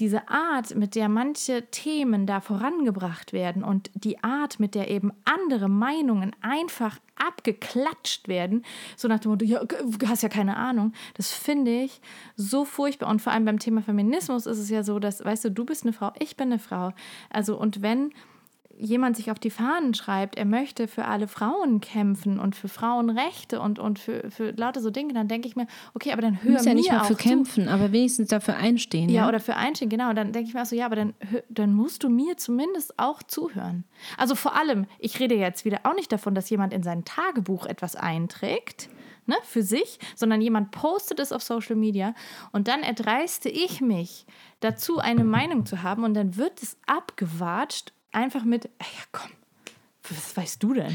diese Art, mit der manche Themen da vorangebracht werden und die Art, mit der eben andere Meinungen einfach abgeklatscht werden, so nach dem Motto, ja, du hast ja keine Ahnung, das finde ich so furchtbar. Und vor allem beim Thema Feminismus ist es ja so, dass, weißt du, du bist eine Frau, ich bin eine Frau. Also, und wenn jemand sich auf die Fahnen schreibt, er möchte für alle Frauen kämpfen und für Frauenrechte und, und für, für lauter so Dinge, dann denke ich mir, okay, aber dann Du hör musst ja nicht mal für zu. kämpfen, aber wenigstens dafür einstehen. Ja, Ja, oder für einstehen, genau. Dann denke ich mir auch so, ja, aber dann, dann musst du mir zumindest auch zuhören. Also vor allem, ich rede jetzt wieder auch nicht davon, dass jemand in sein Tagebuch etwas einträgt, ne, für sich, sondern jemand postet es auf Social Media und dann erdreiste ich mich dazu, eine Meinung zu haben und dann wird es abgewatscht, einfach mit, ey, ja komm, was weißt du denn?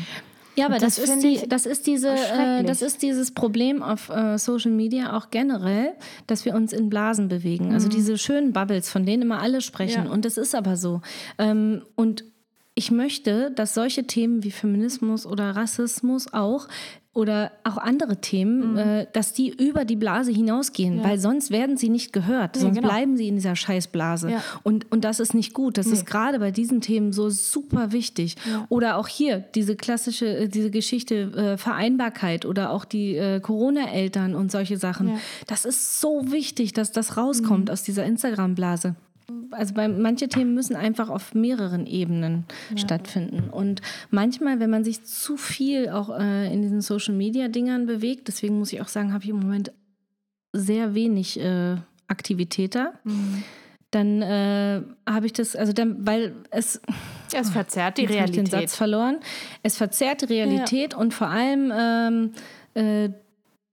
Ja, aber das, das ist die, das ist diese, äh, das ist dieses Problem auf äh, Social Media auch generell, dass wir uns in Blasen bewegen. Also diese schönen Bubbles, von denen immer alle sprechen. Mhm. Ja. Und das ist aber so. Ähm, und ich möchte, dass solche Themen wie Feminismus oder Rassismus auch oder auch andere Themen, äh, dass die über die Blase hinausgehen, Mhm. Ja. weil sonst werden sie nicht gehört, sonst genau. bleiben sie in dieser Scheißblase. Ja. Und, und das ist nicht gut. Das ist gerade bei diesen Themen so super wichtig. Oder auch hier diese klassische, äh, diese Geschichte äh, Vereinbarkeit oder auch die äh, Corona-Eltern und solche Sachen. Ja. Das ist so wichtig, dass das rauskommt aus dieser Instagram-Blase. Also bei manche Themen müssen einfach auf mehreren Ebenen stattfinden. Und manchmal, wenn man sich zu viel auch äh, in diesen Social-Media-Dingern bewegt, deswegen muss ich auch sagen, habe ich im Moment sehr wenig äh, Aktivität da. Dann äh, habe ich das, also dann, weil es Ja, es verzerrt die habe ich den Realität. Satz verloren. Es verzerrt die Realität und vor allem ähm, äh,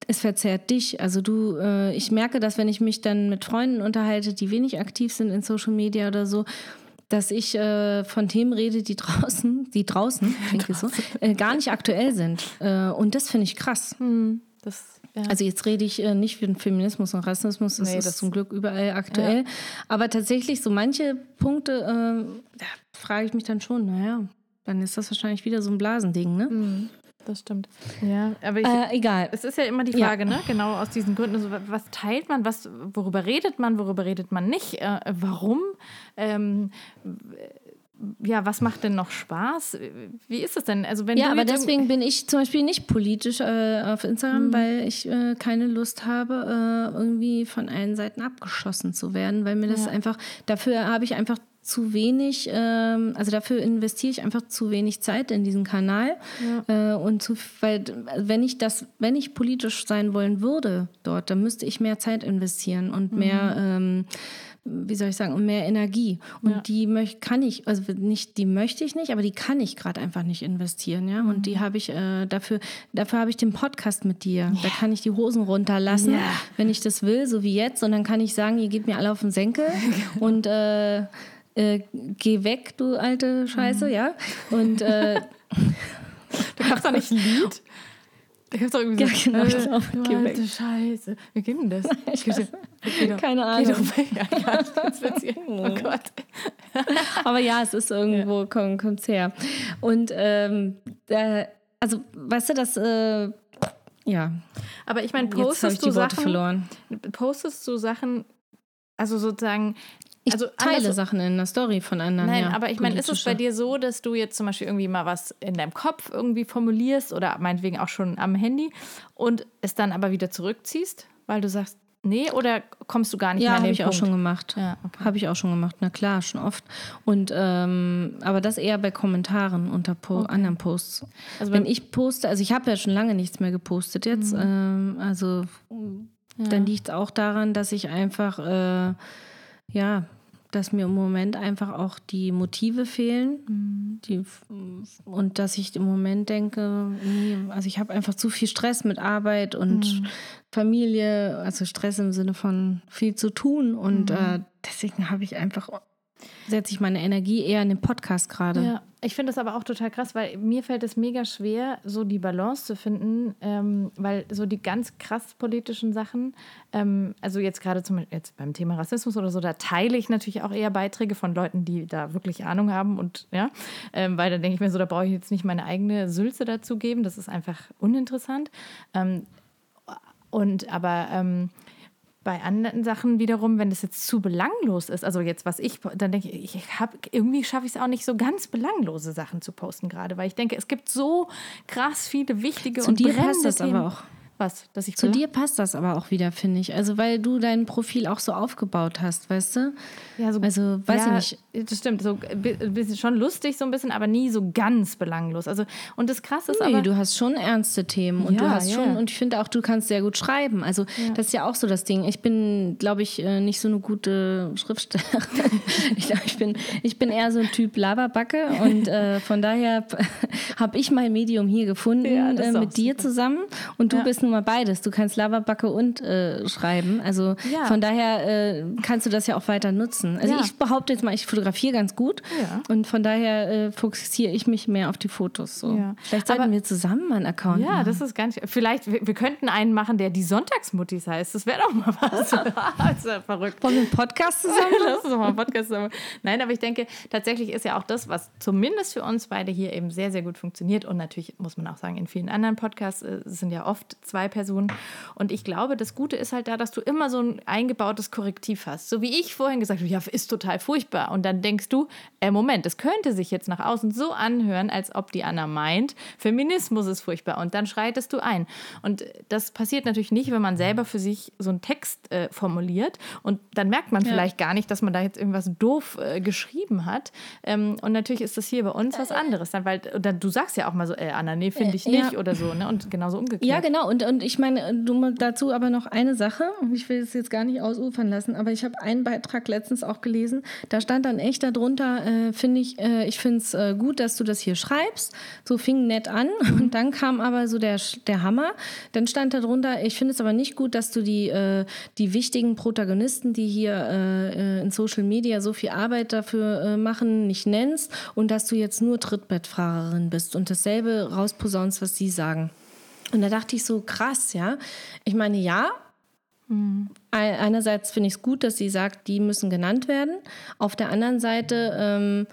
es verzerrt dich. Also du, äh, ich merke das, wenn ich mich dann mit Freunden unterhalte, die wenig aktiv sind in Social Media oder so, dass ich äh, von Themen rede, die draußen, die draußen, <laughs> jetzt so, äh, gar nicht aktuell sind. Äh, und das finde ich krass. Das, ja. Also jetzt rede ich äh, nicht für Feminismus und Rassismus, das Nee, ist das- zum Glück überall aktuell. Aber tatsächlich so manche Punkte, äh, da frage ich mich dann schon, naja, dann ist das wahrscheinlich wieder so ein Blasending, ne? Das stimmt. Ja, aber ich, Äh, egal. Es ist ja immer die Ja. Frage, ne? Genau aus diesen Gründen. Also, was teilt man, was, worüber redet man, worüber redet man nicht, äh, warum? Ähm, ja, was macht denn noch Spaß? Wie ist es denn? Also wenn Ja, aber deswegen bin ich zum Beispiel nicht politisch äh, auf Instagram, Mhm. weil ich äh, keine Lust habe, äh, irgendwie von allen Seiten abgeschossen zu werden, weil mir das Ja. einfach, dafür habe ich einfach zu wenig, ähm, also dafür investiere ich einfach zu wenig Zeit in diesen Kanal. Äh, und zu, weil wenn ich das, wenn ich politisch sein wollen würde dort, dann müsste ich mehr Zeit investieren und mehr, ähm, wie soll ich sagen, um mehr Energie. Und Ja. die möch, kann ich, also nicht, die möchte ich nicht, aber die kann ich gerade einfach nicht investieren, ja. Und Mhm. die habe ich äh, dafür, dafür habe ich den Podcast mit dir. Da kann ich die Hosen runterlassen, Ja. wenn ich das will, so wie jetzt. Und dann kann ich sagen, ihr geht mir alle auf den Senkel <laughs> und äh, äh, geh weg, du alte Scheiße, Mhm. ja. Und äh, Da gab es doch nicht ein <laughs> Lied. Da gab es doch irgendwie Ja, so, genau, ich äh, du geh alte weg. Scheiße. Wie ging denn das? <laughs> Ich weiß keine Ahnung. Ja, <laughs> ja. Oh Gott. Aber ja, es ist irgendwo, kommt, kommt's her. Und ähm, äh, also, weißt du, das, äh, ja, Aber ich meine, jetzt ich postest die du Sachen, verloren. postest du Sachen, also sozusagen, Ich also teile Sachen in der Story von anderen. Nein, ja, aber ich meine, ist es bei dir so, dass du jetzt zum Beispiel irgendwie mal was in deinem Kopf irgendwie formulierst oder meinetwegen auch schon am Handy und es dann aber wieder zurückziehst, weil du sagst, nee, oder kommst du gar nicht Ja, mehr an habe den ich auch schon gemacht. Ja, okay. Habe ich auch schon gemacht, na klar, schon oft. Und ähm, aber das eher bei Kommentaren unter po anderen Posts. Also Wenn ich poste, also ich habe ja schon lange nichts mehr gepostet jetzt. Ähm, also dann liegt es auch daran, dass ich einfach, äh, ja, dass mir im Moment einfach auch die Motive fehlen. Die, und dass ich im Moment denke, nee, also ich habe einfach zu viel Stress mit Arbeit und Familie, also Stress im Sinne von viel zu tun. Und äh, deswegen habe ich einfach, setze ich meine Energie eher in den Podcast gerade. Ja, ich finde das aber auch total krass, weil mir fällt es mega schwer, so die Balance zu finden, ähm, weil so die ganz krass politischen Sachen, ähm, also jetzt gerade zum jetzt beim Thema Rassismus oder so, da teile ich natürlich auch eher Beiträge von Leuten, die da wirklich Ahnung haben und ja, ähm, weil da denke ich mir so, da brauche ich jetzt nicht meine eigene Sülze dazu geben, das ist einfach uninteressant. Ähm, und aber ähm, bei anderen Sachen wiederum, wenn das jetzt zu belanglos ist, also jetzt was ich, dann denke ich, ich habe irgendwie schaffe ich es auch nicht so ganz belanglose Sachen zu posten gerade, weil ich denke, es gibt so krass viele wichtige Zu und dir brennende passt das Themen. aber auch. Was, dass ich Zu für- dir passt das aber auch wieder, finde ich. Also, weil du dein Profil auch so aufgebaut hast, weißt du? Ja, so, Also, weiß ja, ich nicht. Das stimmt, so bisschen schon lustig so ein bisschen, aber nie so ganz belanglos. Also und das Krasse ist Nee, aber du hast schon ernste Themen und du Ja, hast ja. schon, und ich finde auch, du kannst sehr gut schreiben. Also, das ist ja auch so das Ding. Ich bin, glaube ich, äh, nicht so eine gute Schriftstellerin. <laughs> ich glaube, ich bin, ich bin eher so ein Typ Laberbacke und äh, von daher <laughs> habe ich mein Medium hier gefunden Ja, äh, mit dir super. zusammen und du Ja. bist nun mal beides. Du kannst Laberbacke und äh, schreiben. Also, Ja. von daher äh, kannst du das ja auch weiter nutzen. Also, Ja. ich behaupte jetzt mal, ich fotografiere ganz gut Ja. und von daher äh, fokussiere ich mich mehr auf die Fotos. So. Ja. Vielleicht sollten Aber- wir zusammen mal einen Account ja, machen. das ist gar nicht. Vielleicht, wir, wir könnten einen machen, der die Sonntagsmuttis heißt. Das wäre doch mal was. <laughs> das ist ja verrückt. Wollen wir einen Podcast <laughs> zusammen? Lass uns mal einen Podcast machen. Nein, aber ich denke, tatsächlich ist ja auch das, was zumindest für uns beide hier eben sehr, sehr gut funktioniert. Und natürlich muss man auch sagen, in vielen anderen Podcasts äh, sind ja oft zwei Personen. Und ich glaube, das Gute ist halt da, dass du immer so ein eingebautes Korrektiv hast. So wie ich vorhin gesagt habe, ja, ist total furchtbar. Und dann denkst du, äh, Moment, es könnte sich jetzt nach außen so anhören, als ob die Anna meint, Feminismus ist furchtbar. Und dann schreitest du ein. Und das passiert natürlich nicht, wenn man selber für sich so einen Text äh, formuliert. Und dann merkt man vielleicht gar nicht, dass man da jetzt irgendwas doof äh, geschrieben hat. Ähm, und natürlich ist das hier bei uns was anderes. Dann, weil oder du sagst ja auch mal so, äh, Anna, nee, finde ich Äh, nicht ja. oder so. Ne? Und genauso umgekehrt. Ja, genau. Und, und ich meine, du mal dazu aber noch eine Sache. Und Ich will es jetzt gar nicht ausufern lassen, aber ich habe einen Beitrag letztens auch gelesen. Da stand dann echt darunter, äh, finde ich, äh, ich finde es äh, gut, dass du das hier schreibst. So fing nett an. <laughs> Und dann kam aber so der, der Hammer. Dann stand darunter, ich finde es aber nicht gut, dass du die, äh, die wichtigen Protagonisten, die hier äh, äh, in Social Media so viel Arbeit dafür machen, nicht nennst und dass du jetzt nur Trittbettfahrerin bist und dasselbe rausposaunst, was sie sagen. Und da dachte ich so, krass, ja. Ich meine, ja. Ei- Einerseits finde ich es gut, dass sie sagt, die müssen genannt werden. Auf der anderen Seite, ähm,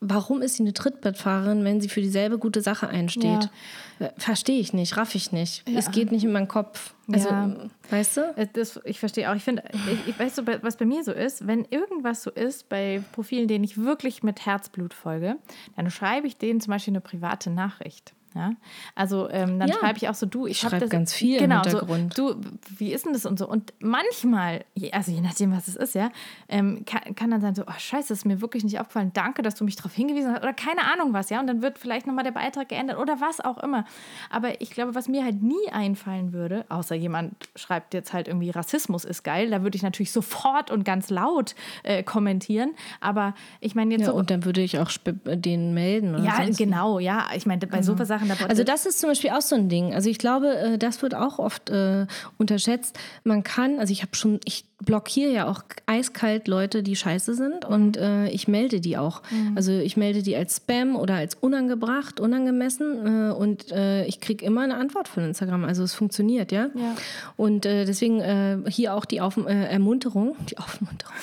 warum ist sie eine Trittbettfahrerin, wenn sie für dieselbe gute Sache einsteht? Äh, Verstehe ich nicht, raff ich nicht. Es geht nicht in meinen Kopf. Also, Ja. weißt du? Äh, Das, ich verstehe auch. Ich finde, ich, ich weiß so, was bei mir so ist, wenn irgendwas so ist, bei Profilen, denen ich wirklich mit Herzblut folge, dann schreibe ich denen zum Beispiel eine private Nachricht. Ja, also ähm, dann Ja. schreibe ich auch so, du, ich habe schreib das ganz viel im genau, Hintergrund. So, du, wie ist denn das und so? Und manchmal, also je nachdem, was es ist, ja, ähm, kann, kann dann sein so, oh scheiße, das ist mir wirklich nicht aufgefallen, danke, dass du mich darauf hingewiesen hast oder keine Ahnung was, ja, und dann wird vielleicht nochmal der Beitrag geändert oder was auch immer. Aber ich glaube, was mir halt nie einfallen würde, außer jemand schreibt jetzt halt irgendwie Rassismus ist geil, da würde ich natürlich sofort und ganz laut äh, kommentieren. Aber ich meine jetzt Ja, so. und dann würde ich auch den melden. Oder ja, genau, ja. Ich meine, bei so Sachen, da Also das ist zum Beispiel auch so ein Ding. Also ich glaube, äh, das wird auch oft äh, unterschätzt. Man kann, also ich habe schon, ich blockiere ja auch eiskalt Leute, die scheiße sind und äh, ich melde die auch. Also ich melde die als Spam oder als unangebracht, unangemessen äh, und äh, ich kriege immer eine Antwort von Instagram. Also es funktioniert, ja. Ja. Und äh, deswegen äh, hier auch die Auf äh, Ermunterung, die Aufmunterung,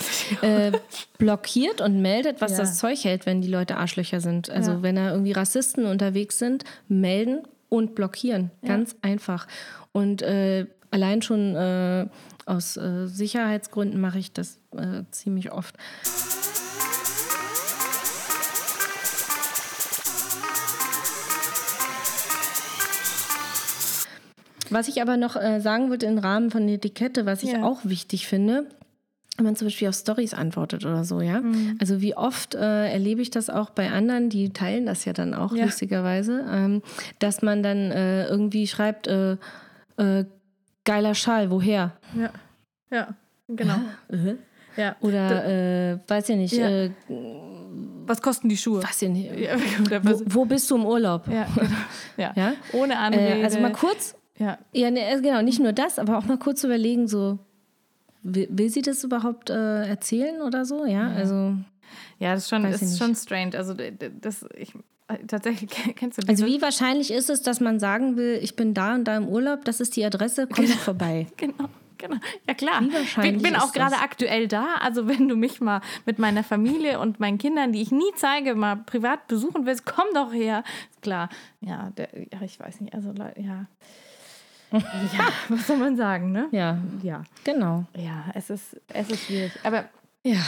<laughs> blockiert und meldet, was Ja. das Zeug hält, wenn die Leute Arschlöcher sind. Also Ja. wenn da irgendwie Rassisten unterwegs sind, melden und blockieren. Ganz einfach. Und allein schon aus äh, Sicherheitsgründen mache ich das äh, ziemlich oft. Was ich aber noch äh, sagen würde im Rahmen von der Etikette, was ich Ja. auch wichtig finde, wenn man zum Beispiel auf Stories antwortet oder so, ja. Mhm. Also wie oft äh, erlebe ich das auch bei anderen, die teilen das ja dann auch Ja. lustigerweise, ähm, dass man dann äh, irgendwie schreibt, äh, äh, geiler Schal, woher? Ja, ja, genau. Äh? Ja. Oder äh, weiß ich nicht, Ja. äh, Was kosten die Schuhe? weiß ich nicht. Ja, <laughs> Wo, wo bist du im Urlaub? ja, <laughs> genau. ja. Ohne Anrede. Äh, also mal kurz, ja. ja, ne, äh, genau, nicht nur das, aber auch mal kurz überlegen, so, will, will sie das überhaupt äh, erzählen oder so? Ja, also, ja, das ist schon, Weiß ist schon strange. Also das, ich, äh, tatsächlich, <laughs> kennst du also diese- wie wahrscheinlich ist es, dass man sagen will, ich bin da und da im Urlaub, das ist die Adresse, komm doch vorbei. <laughs> Genau. Genau. Ja klar. Wie wahrscheinlich Ich bin auch gerade das? aktuell da. Also wenn du mich mal mit meiner Familie und meinen Kindern, die ich nie zeige, mal privat besuchen willst, komm doch her. Klar. Ja, der, ja ich weiß nicht. Also Leute, ja. <laughs> Ja, was soll man sagen, ne? Ja, Ja. genau. Ja, es ist, es ist schwierig. Aber Ja.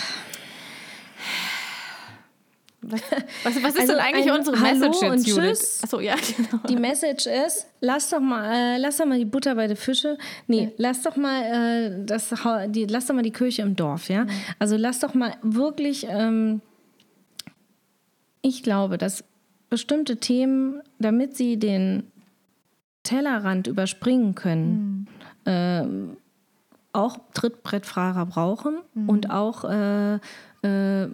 Was, was, was ist Also denn eigentlich unsere Hallo Message jetzt, und Judith? Tschüss. Achso, ja, <laughs> genau. Die Message ist, lass doch mal, äh, lass doch mal die Butter bei den Fische. Nee, lass doch mal äh, das, die, lass doch mal die Kirche im Dorf, ja. Also lass doch mal wirklich. Ähm, ich glaube, dass bestimmte Themen, damit sie den Tellerrand überspringen können, ähm, auch Trittbrettfahrer brauchen und auch äh, äh,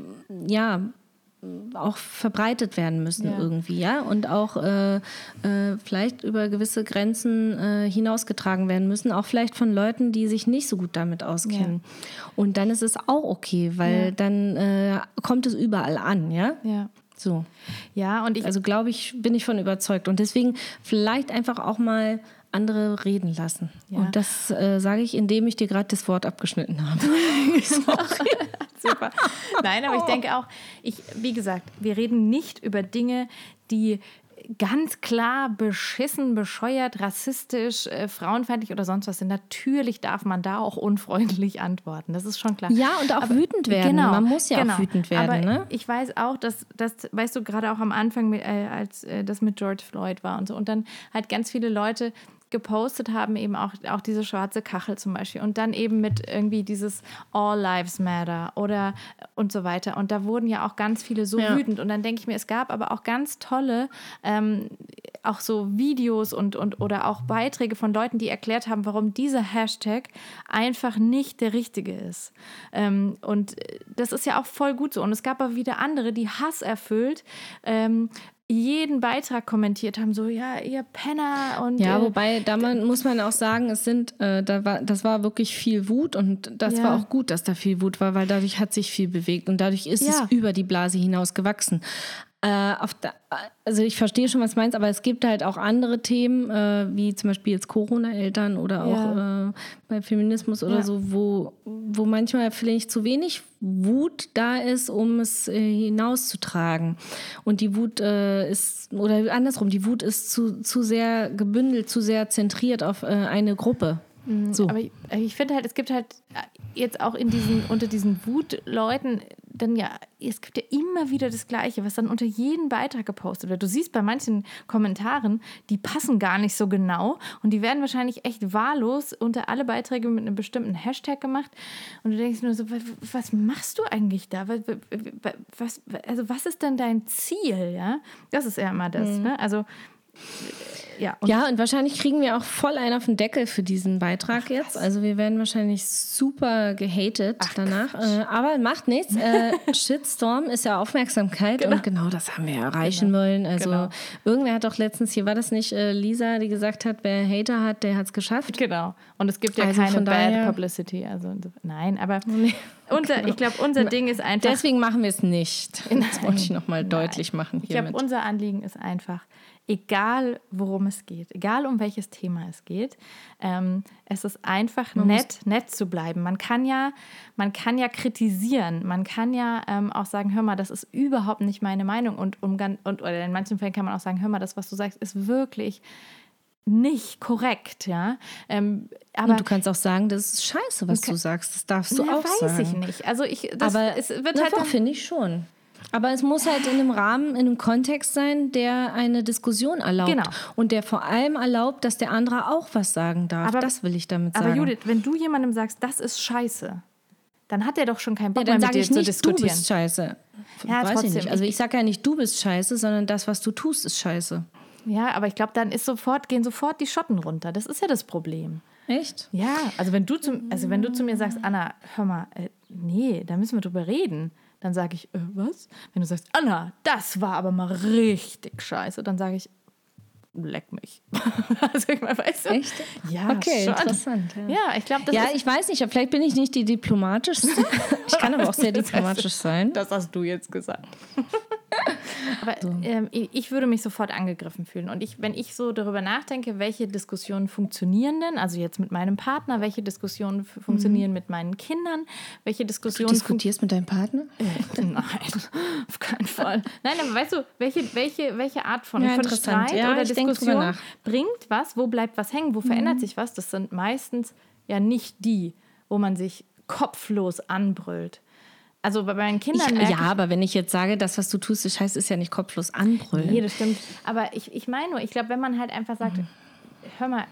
ja auch verbreitet werden müssen Ja. irgendwie, ja, und auch äh, äh, vielleicht über gewisse Grenzen äh, hinausgetragen werden müssen, auch vielleicht von Leuten, die sich nicht so gut damit auskennen. Und dann ist es auch okay, weil Ja. dann äh, kommt es überall an, ja. Ja. So. Ja, und ich, Also glaube ich, bin ich von überzeugt. Und deswegen vielleicht einfach auch mal andere reden lassen. Ja. Und das äh, sage ich, indem ich dir gerade das Wort abgeschnitten habe. <laughs> Super. Nein, aber ich denke auch, ich, wie gesagt, wir reden nicht über Dinge, die ganz klar beschissen, bescheuert, rassistisch, äh, frauenfeindlich oder sonst was sind. Natürlich darf man da auch unfreundlich antworten. Das ist schon klar. Ja, und auch wütend werden. Genau, Man muss ja genau. auch wütend werden. Aber ne? ich weiß auch, dass das, weißt du, gerade auch am Anfang, mit, äh, als äh, das mit George Floyd war und so, und dann halt ganz viele Leute gepostet haben, eben auch, auch diese schwarze Kachel zum Beispiel und dann eben mit irgendwie dieses All Lives Matter oder und so weiter. Und da wurden ja auch ganz viele so Ja. wütend. Und dann denke ich mir, es gab aber auch ganz tolle ähm, auch so Videos und, und oder auch Beiträge von Leuten, die erklärt haben, warum dieser Hashtag einfach nicht der richtige ist. Ähm, und äh, das ist ja auch voll gut so. Und es gab aber wieder andere, die hasserfüllt ähm, jeden Beitrag kommentiert haben, so ja, ihr Penner und Ja, äh, wobei, da man, muss man auch sagen, es sind, äh, da war, das war wirklich viel Wut und das Ja. war auch gut, dass da viel Wut war, weil dadurch hat sich viel bewegt und dadurch ist Ja. es über die Blase hinaus gewachsen. Äh, der, also ich verstehe schon, was du meinst, aber es gibt halt auch andere Themen, äh, wie zum Beispiel jetzt Corona-Eltern oder auch Ja. äh, bei Feminismus oder Ja. so, wo, wo manchmal vielleicht zu wenig Wut da ist, um es äh, hinauszutragen. Und die Wut äh, ist, oder andersrum, die Wut ist zu, zu sehr gebündelt, zu sehr zentriert auf äh, eine Gruppe. So. Aber ich, ich finde halt, es gibt halt jetzt auch in diesen, unter diesen Wutleuten dann ja, es gibt ja immer wieder das Gleiche, was dann unter jeden Beitrag gepostet wird. Du siehst bei manchen Kommentaren, die passen gar nicht so genau und die werden wahrscheinlich echt wahllos unter alle Beiträge mit einem bestimmten Hashtag gemacht. Und du denkst nur so, was machst du eigentlich da? Was, also was ist denn dein Ziel? Ja, das ist ja immer das. Mhm. Ne? Also ja, und ja, und wahrscheinlich kriegen wir auch voll einen auf den Deckel für diesen Beitrag Ach, jetzt. Also wir werden wahrscheinlich super gehatet Ach, danach. Äh, aber macht nichts. Äh, <laughs> Shitstorm ist ja Aufmerksamkeit genau. und genau das haben wir erreichen genau. wollen. Also genau. irgendwer hat doch letztens, hier war das nicht äh, Lisa, die gesagt hat, wer Hater hat, der hat es geschafft. Genau. Und es gibt ja also keine Bad Publicity. Also nein, aber <laughs> nee. unser, genau. ich glaube, unser Ding ist einfach. Deswegen machen wir es nicht. <laughs> Das wollte ich nochmal deutlich machen. Ich glaube, unser Anliegen ist einfach egal worum es geht, egal um welches Thema es geht, ähm, es ist einfach man nett, nett zu bleiben. Man kann ja, man kann ja kritisieren, man kann ja ähm, auch sagen, hör mal, das ist überhaupt nicht meine Meinung und, um, und oder in manchen Fällen kann man auch sagen, hör mal, das, was du sagst, ist wirklich nicht korrekt, ja. Ähm, aber und du kannst auch sagen, das ist scheiße, was du sagst. Das darfst du ja, auch weiß sagen. Weiß ich nicht. Also ich, das, aber es wird halt finde ich schon. Aber es muss halt in einem Rahmen, in einem Kontext sein, der eine Diskussion erlaubt. Genau. Und der vor allem erlaubt, dass der andere auch was sagen darf. Aber, das will ich damit sagen. Aber Judith, wenn du jemandem sagst, das ist scheiße, dann hat er doch schon keinen Bock ja, mehr mit dir nicht, zu diskutieren. Du bist scheiße. Ja, Weiß trotzdem. Ich nicht. Also ich sage ja nicht, du bist scheiße, sondern das, was du tust, ist scheiße. Ja, aber ich glaube, dann ist sofort, gehen sofort die Schotten runter. Das ist ja das Problem. Echt? Ja, also wenn du, zum, also wenn du zu mir sagst, Anna, hör mal, äh, nee, da müssen wir drüber reden dann sage ich, äh, was? Wenn du sagst, Anna, das war aber mal richtig scheiße, dann sage ich, leck mich. <laughs> also ich meine, weißt du? Echt? Ja, okay, schon. interessant. Ja, ja ich glaube, das Ja, ich weiß nicht, vielleicht bin ich nicht die diplomatischste. <laughs> ich kann aber auch sehr diplomatisch sein. Das hast du jetzt gesagt. Aber so. ähm, ich würde mich sofort angegriffen fühlen. Und ich, wenn ich so darüber nachdenke, welche Diskussionen funktionieren denn, also jetzt mit meinem Partner, welche Diskussionen funktionieren mhm. mit meinen Kindern, welche Diskussionen. Du diskutierst mit deinem Partner? Äh, nein, <laughs> auf keinen Fall. Nein, aber weißt du, welche, welche, welche Art von, ja, von Streit ja, oder Diskussion bringt was? Wo bleibt was hängen? Wo verändert mhm. sich was? Das sind meistens ja nicht die, wo man sich kopflos anbrüllt also bei meinen Kindern. Ich, ja, aber wenn ich jetzt sage, das, was du tust, das heißt, ist ja nicht kopflos anbrüllen. Nee, das stimmt. Aber ich, ich meine nur, ich glaube, wenn man halt einfach sagt, mhm. hör mal,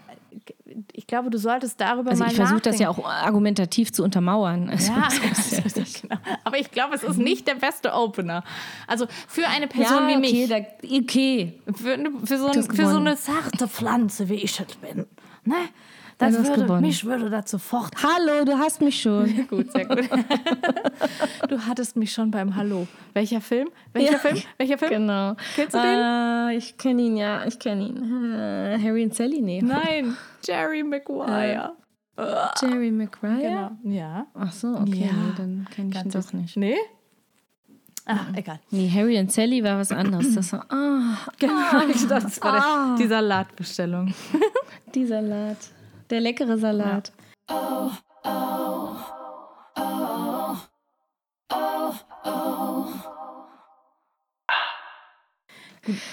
ich glaube, du solltest darüber also mal ich versuche das ja auch argumentativ zu untermauern. Also ja, <laughs> <laughs> genau. aber ich glaube, es ist nicht der beste Opener. Also für eine Person ja, wie mich. Da, okay. Für, für, so, für so eine zarte Pflanze, wie ich es bin. Ne? Das würde, gewonnen. mich würde das sofort. Hallo, du hast mich schon. <laughs> gut, sehr gut. <laughs> du hattest mich schon beim Hallo. Welcher Film? Welcher ja. Film? Welcher Film? Genau. Kennst du den? Uh, ich kenne ihn, ja. Ich kenne ihn. Uh, Harry und Sally, nee. Nein, <laughs> Jerry Maguire. Uh, Jerry Maguire? Genau. Ja. Ach so, okay. Ja. Nee, dann kenne ich ihn doch nicht. Nee? Ach, egal. Nee, Harry und Sally war was anderes. Das war, oh, genau, oh, das war oh. die Salatbestellung. die Salat. Der leckere Salat. Ja. Oh, oh, oh, oh, oh.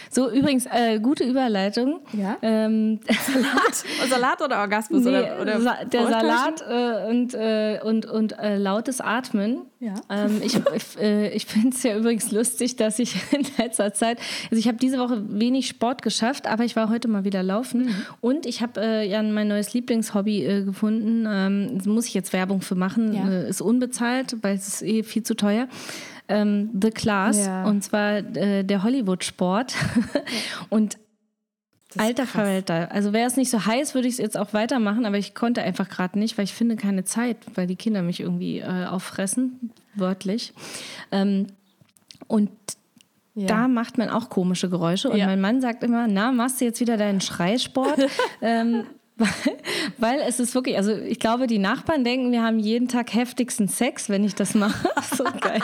So, übrigens, äh, gute Überleitung. Ja. Ähm, <laughs> Salat? Salat oder Orgasmus? Nee, oder, oder Sa der Salat äh, und, äh, und, und äh, lautes Atmen. Ja. Ähm, ich ich, äh, ich finde es ja übrigens lustig, dass ich <laughs> in letzter Zeit, also ich habe diese Woche wenig Sport geschafft, aber ich war heute mal wieder laufen mhm. und ich habe äh, ja mein neues Lieblingshobby gefunden. Ähm, muss ich jetzt Werbung für machen, ja. ist unbezahlt, weil es ist eh viel zu teuer ähm, The Class ja. und zwar äh, der Hollywood-Sport. <laughs> Und Alter Verwalter. Also wäre es nicht so heiß, würde ich es jetzt auch weitermachen, aber ich konnte einfach gerade nicht, weil ich finde keine Zeit, weil die Kinder mich irgendwie äh, auffressen, wörtlich. Ähm, und ja. da macht man auch komische Geräusche. Und ja. mein Mann sagt immer, na, machst du jetzt wieder deinen Schreisport? <laughs> ähm, weil, <laughs> weil es ist wirklich, also ich glaube, die Nachbarn denken, wir haben jeden Tag heftigsten Sex, wenn ich das mache. so geil.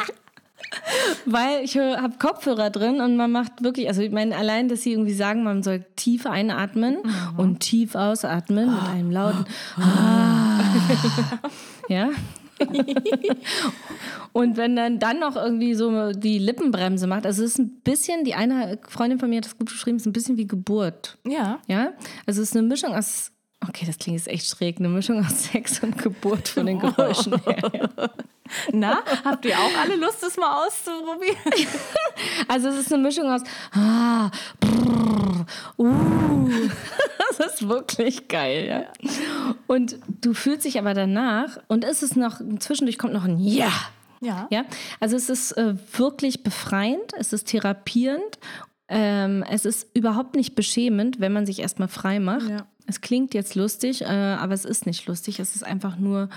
Weil ich habe Kopfhörer drin und man macht wirklich, also ich meine, allein, dass sie irgendwie sagen, man soll tief einatmen mhm. und tief ausatmen mit einem lauten <gasps> ja. <laughs> und wenn dann dann noch irgendwie so die Lippenbremse macht, also es ist ein bisschen, die eine Freundin von mir hat das gut beschrieben, es ist ein bisschen wie Geburt. Ja. Ja. Also es ist eine Mischung aus Okay, das klingt jetzt echt schräg. Eine Mischung aus Sex und Geburt von den <laughs> Geräuschen her. Ja. Na, habt ihr auch alle Lust, das mal auszuprobieren? <laughs> Also es ist eine Mischung aus ah, brrr, uh. <laughs> Das ist wirklich geil, ja. Und du fühlst dich aber danach und es ist noch, zwischendurch kommt noch ein Ja. Ja. Ja, also es ist äh, wirklich befreiend, es ist therapierend, ähm, es ist überhaupt nicht beschämend, wenn man sich erstmal frei macht. Ja. Es klingt jetzt lustig, äh, aber es ist nicht lustig, es ist einfach nur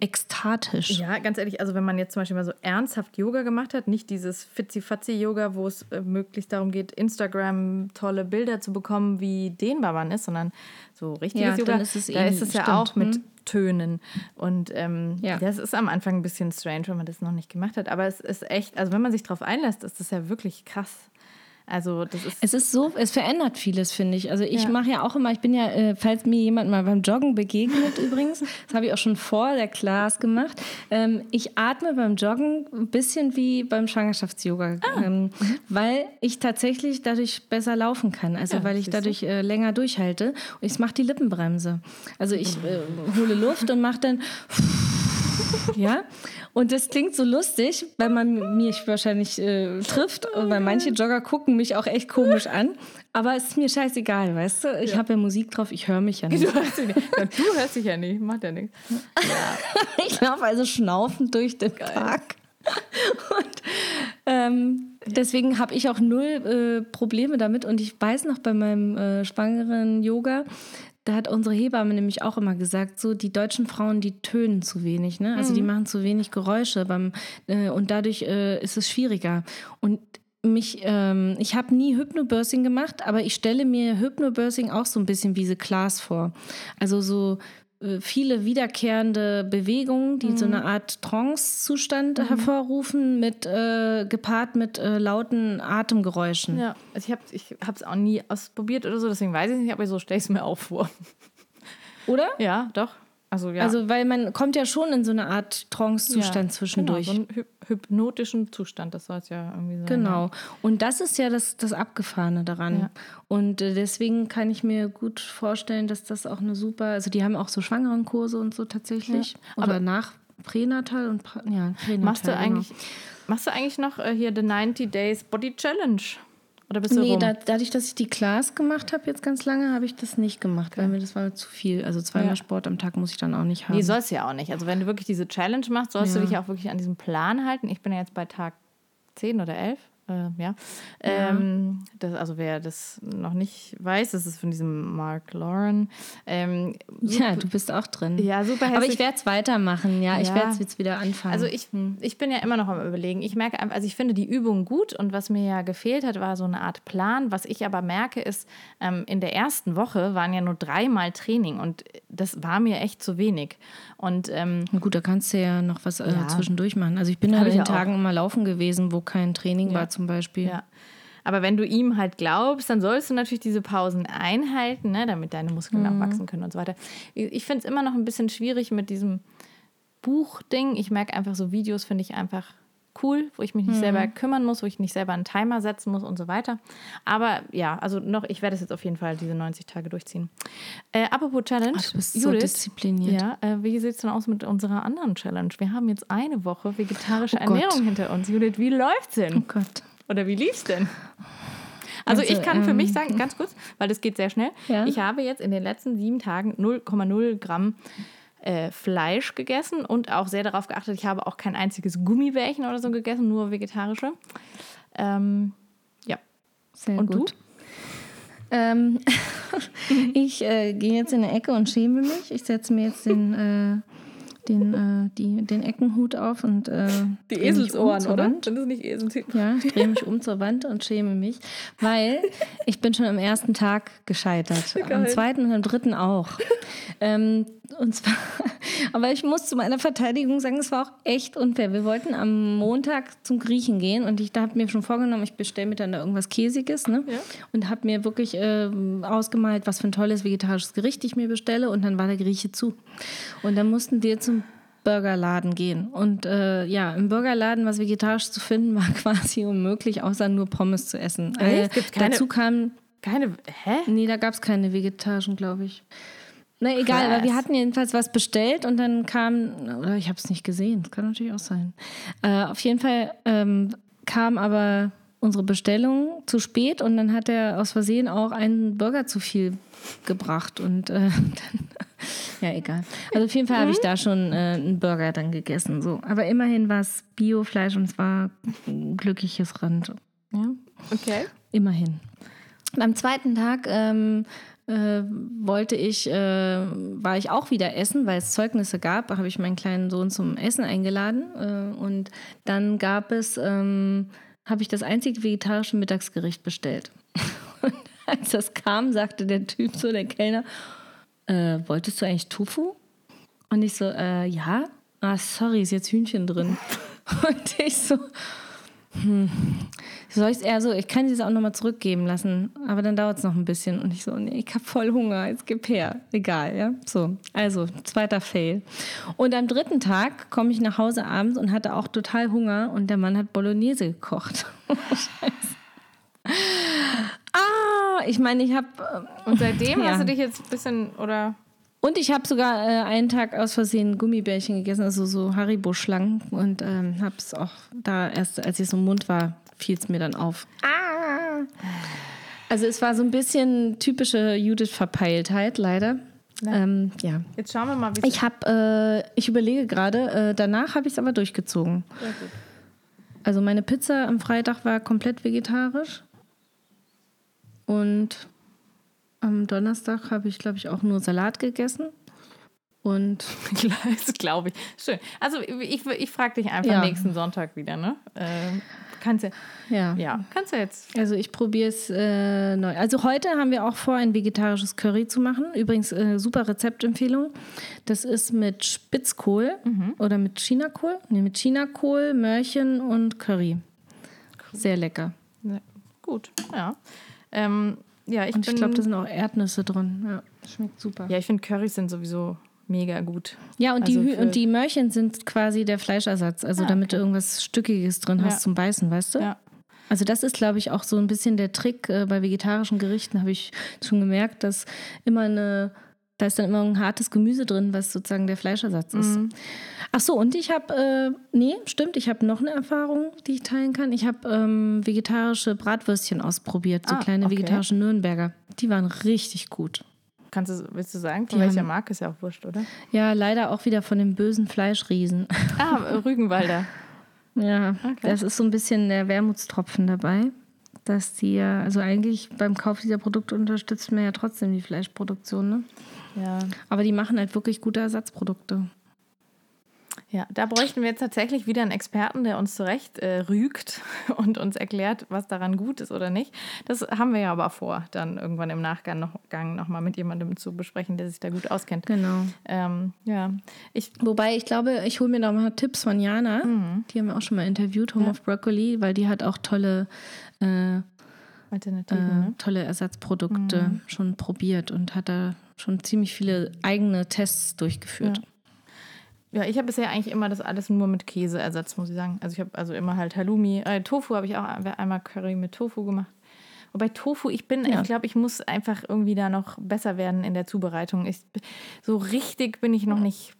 ekstatisch. Ja, ganz ehrlich, also wenn man jetzt zum Beispiel mal so ernsthaft Yoga gemacht hat, nicht dieses Fitzi-Fatzi-Yoga, wo es äh, möglichst darum geht, Instagram tolle Bilder zu bekommen, wie dehnbar man ist, sondern so richtiges Ja, Yoga, dann ist es da ist es ja stimmt, auch mit hm. Tönen. Und ähm, Ja. das ist am Anfang ein bisschen strange, wenn man das noch nicht gemacht hat. Aber es ist echt, also wenn man sich darauf einlässt, ist das ja wirklich krass. Also das ist Es ist so, es verändert vieles, finde ich. Also ich Ja. mache ja auch immer, ich bin ja, äh, falls mir jemand mal beim Joggen begegnet <laughs> übrigens, das habe ich auch schon vor der Class gemacht, ähm, ich atme beim Joggen ein bisschen wie beim Schwangerschafts-Yoga, Ah. ähm, Mhm. weil ich tatsächlich dadurch besser laufen kann, also Ja, weil ich dadurch äh, länger durchhalte und ich mache die Lippenbremse. Also ich äh, hole Luft und mache dann <laughs> ja, und das klingt so lustig, weil man mich wahrscheinlich äh, trifft, weil manche Jogger gucken mich auch echt komisch an. Aber es ist mir scheißegal, weißt du? Ich habe ja Musik drauf, ich höre mich ja <laughs> nicht. Du hörst dich nicht. Ja, du hörst dich ja nicht, macht ja nichts. <laughs> Ich laufe also schnaufend durch den Park. Und ähm, deswegen habe ich auch null äh, Probleme damit. Und ich weiß noch bei meinem äh, schwangeren Yoga, da hat unsere Hebamme nämlich auch immer gesagt, so die deutschen Frauen, die tönen zu wenig, ne? Also die machen zu wenig Geräusche beim, äh, und dadurch äh, ist es schwieriger. Und mich, ähm, ich habe nie Hypnobirthing gemacht, aber ich stelle mir Hypnobirthing auch so ein bisschen wie The Class vor. Also so viele wiederkehrende Bewegungen, die so eine Art Trance-Zustand hervorrufen, mit, äh, gepaart mit äh, lauten Atemgeräuschen. Ja, also ich habe es ich hab's auch nie ausprobiert oder so, deswegen weiß ich nicht, aber so stelle ich es mir auch vor. Oder? Ja, doch. Also ja. Also, weil man kommt ja schon in so eine Art Trance-Zustand ja, zwischendurch. Genau, so einen hy hypnotischen Zustand, das soll es ja irgendwie sein. Genau. Und das ist ja das, das Abgefahrene daran. Ja. Und äh, deswegen kann ich mir gut vorstellen, dass das auch eine super, also die haben auch so Schwangerenkurse und so tatsächlich. Oder nach Pränatal und pra, ja, Pränatal. Machst du genau. eigentlich, machst du eigentlich noch äh, hier The 90 Days Body Challenge? Oder bist du Nee, da, dadurch, dass ich die Class gemacht habe jetzt ganz lange, habe ich das nicht gemacht, weil mir das war zu viel. Also zweimal Ja. Sport am Tag muss ich dann auch nicht haben. Nee, sollst du ja auch nicht. Also wenn du wirklich diese Challenge machst, sollst du Ja. dich ja auch wirklich an diesen Plan halten. Ich bin ja jetzt bei Tag 10 oder 11. Äh, ja. Ähm, das, also wer das noch nicht weiß, das ist von diesem Mark Lauren. Ähm, ja, du bist auch drin. ja, super Aber hässlich. ich werde es weitermachen, ja. Ich Ja. werde es jetzt wieder anfangen. Also ich, ich bin ja immer noch am überlegen. Ich merke also ich finde die Übung gut und was mir ja gefehlt hat, war so eine Art Plan. Was ich aber merke, ist, ähm, in der ersten Woche waren ja nur dreimal Training und das war mir echt zu wenig. Und ähm, Na gut, da kannst du ja noch was äh, Ja. zwischendurch machen. Also ich bin halt ich in ja den Tagen immer laufen gewesen, wo kein Training war zum Beispiel. ja. Aber wenn du ihm halt glaubst, dann sollst du natürlich diese Pausen einhalten, ne, damit deine Muskeln auch wachsen können und so weiter. Ich finde es immer noch ein bisschen schwierig mit diesem Buchding. Ich merke einfach, so Videos finde ich einfach cool, wo ich mich nicht selber kümmern muss, wo ich nicht selber einen Timer setzen muss und so weiter. Aber ja, also noch, ich werde es jetzt auf jeden Fall diese 90 Tage durchziehen. Äh, apropos Challenge. Ach, du bist so diszipliniert. Ja, äh, wie sieht es denn aus mit unserer anderen Challenge? Wir haben jetzt eine Woche vegetarische Oh Gott. Ernährung hinter uns. Judith, wie läuft's denn? Oh Gott. Oder wie lief's denn? Also, Also, ich kann für ähm, mich sagen, ganz kurz, weil das geht sehr schnell. Ja. Ich habe jetzt in den letzten sieben Tagen 0,0 Gramm äh, Fleisch gegessen und auch sehr darauf geachtet, ich habe auch kein einziges Gummibärchen oder so gegessen, nur vegetarische. Ähm, ja. Sehr Und gut. Ähm, <laughs> ich äh, gehe jetzt in eine Ecke und schäme mich. Ich setze mir jetzt den, äh, den, äh, die, den Eckenhut auf und äh, dreh mich um zur Wand. Sind das nicht Eselsohren? Ja, ich drehe mich um zur Wand und schäme mich, weil ich bin schon am ersten Tag gescheitert. <laughs> Am Geil. zweiten und am dritten auch. ähm, und zwar, <laughs> aber ich muss zu meiner Verteidigung sagen, es war auch echt unfair. Wir wollten am Montag zum Griechen gehen und ich da habe mir schon vorgenommen, ich bestelle mir dann da irgendwas Käsiges, ne? Ja. Und habe mir wirklich äh, ausgemalt, was für ein tolles vegetarisches Gericht ich mir bestelle und dann war der Grieche zu. Und dann mussten wir zum Burgerladen gehen. Und äh, ja, im Burgerladen was vegetarisch zu finden, <laughs> war quasi unmöglich, außer nur Pommes zu essen. Äh, Echt? Gibt's keine- dazu kam, Keine. Hä? nee, da gab es keine vegetarischen, glaube ich. Na egal, Krass. aber wir hatten jedenfalls was bestellt und dann kam, oder ich habe es nicht gesehen, das kann natürlich auch sein. Äh, auf jeden Fall ähm, kam aber unsere Bestellung zu spät und dann hat er aus Versehen auch einen Burger zu viel gebracht und äh, <laughs> dann, ja egal. Also auf jeden Fall habe ich da schon äh, einen Burger dann gegessen. So. Aber immerhin war es Biofleisch und es war ein glückliches Rand. Ja? Okay. Immerhin. Und am zweiten Tag ähm, äh, wollte ich, äh, war ich auch wieder essen, weil es Zeugnisse gab. Habe ich meinen kleinen Sohn zum Essen eingeladen. Äh, und dann gab es, ähm, habe ich das einzige vegetarische Mittagsgericht bestellt. <laughs> Und als das kam, sagte der Typ so, der Kellner, äh, wolltest du eigentlich Tofu? Und ich so, äh, ja. Ah, sorry, ist jetzt Hühnchen drin. <laughs> Und ich so, soll ich es eher so, ich kann es auch nochmal zurückgeben lassen, aber dann dauert es noch ein bisschen. Und ich so, nee, ich habe voll Hunger, jetzt gib her. Egal, ja. So, also, zweiter Fail. Und am dritten Tag komme ich nach Hause abends und hatte auch total Hunger und der Mann hat Bolognese gekocht. Scheiße. <laughs> Ah, ich meine, ich habe. Und seitdem Ja. hast du dich jetzt ein bisschen, oder? Und ich habe sogar äh, einen Tag aus Versehen Gummibärchen gegessen, also so Haribo-Schlangen. Und ähm, habe es auch da erst, als ich so im Mund war, fiel es mir dann auf. Ah! Also es war so ein bisschen typische Judith-Verpeiltheit, leider. Ähm, ja. Jetzt schauen wir mal, wie Ich habe, äh, ich überlege gerade, äh, danach habe ich es aber durchgezogen. Also meine Pizza am Freitag war komplett vegetarisch. Und am Donnerstag habe ich, glaube ich, auch nur Salat gegessen. Und <laughs> Das glaube ich. Schön. Also ich, ich frage dich einfach Ja. nächsten Sonntag wieder, ne? Ähm, kannst du, ja. ja, kannst du jetzt. Also ich probiere es äh, neu. Also heute haben wir auch vor, ein vegetarisches Curry zu machen. Übrigens äh, super Rezeptempfehlung. Das ist mit Spitzkohl oder mit Chinakohl. Nee, mit Chinakohl, Möhrchen und Curry. Sehr lecker. Ne, gut, ja. Ähm, ja, ich Und ich glaube, da sind auch Erdnüsse drin. Ja, schmeckt super. Ja, ich finde Currys sind sowieso mega gut. Ja, und, Also die, und die Möhrchen sind quasi der Fleischersatz. Also Ah, damit du irgendwas Stückiges drin hast Ja. zum Beißen, weißt du? Ja. Also das ist, glaube ich, auch so ein bisschen der Trick äh, bei vegetarischen Gerichten, habe ich schon gemerkt, dass immer eine, da ist dann immer ein hartes Gemüse drin, was sozusagen der Fleischersatz ist. Mhm. Ach so, und ich habe, äh, nee, stimmt, ich habe noch eine Erfahrung, die ich teilen kann. Ich habe ähm, vegetarische Bratwürstchen ausprobiert, so Ah, kleine okay. vegetarische Nürnberger. Die waren richtig gut. Kannst du, willst du sagen, von Die welcher haben- Marke ist ja auch wurscht, oder? Ja, leider auch wieder von dem bösen Fleischriesen. Ah, <laughs> Rügenwalder. Ja, das ist so ein bisschen der Wermutstropfen dabei, dass die ja, also eigentlich beim Kauf dieser Produkte unterstützt man ja trotzdem die Fleischproduktion, ne? Ja. Aber die machen halt wirklich gute Ersatzprodukte. Ja, da bräuchten wir jetzt tatsächlich wieder einen Experten, der uns zurecht äh, rügt <laughs> und uns erklärt, was daran gut ist oder nicht. Das haben wir ja aber vor, dann irgendwann im Nachgang noch, Gang noch mal mit jemandem zu besprechen, der sich da gut auskennt. Genau. Ähm, ja, ich, Wobei ich glaube, ich hole mir noch mal Tipps von Jana. Die haben wir auch schon mal interviewt, Home of Broccoli, weil die hat auch tolle, äh, Alternativen, äh, ne? tolle Ersatzprodukte schon probiert und hat da schon ziemlich viele eigene Tests durchgeführt. Ja, ich habe bisher eigentlich immer das alles nur mit Käseersatz, muss ich sagen. Also ich habe also immer halt Halloumi. Äh, Tofu habe ich auch einmal Curry mit Tofu gemacht. Wobei Tofu, ich bin, Ja. ich glaube, ich muss einfach irgendwie da noch besser werden in der Zubereitung. Ich, so richtig bin ich noch nicht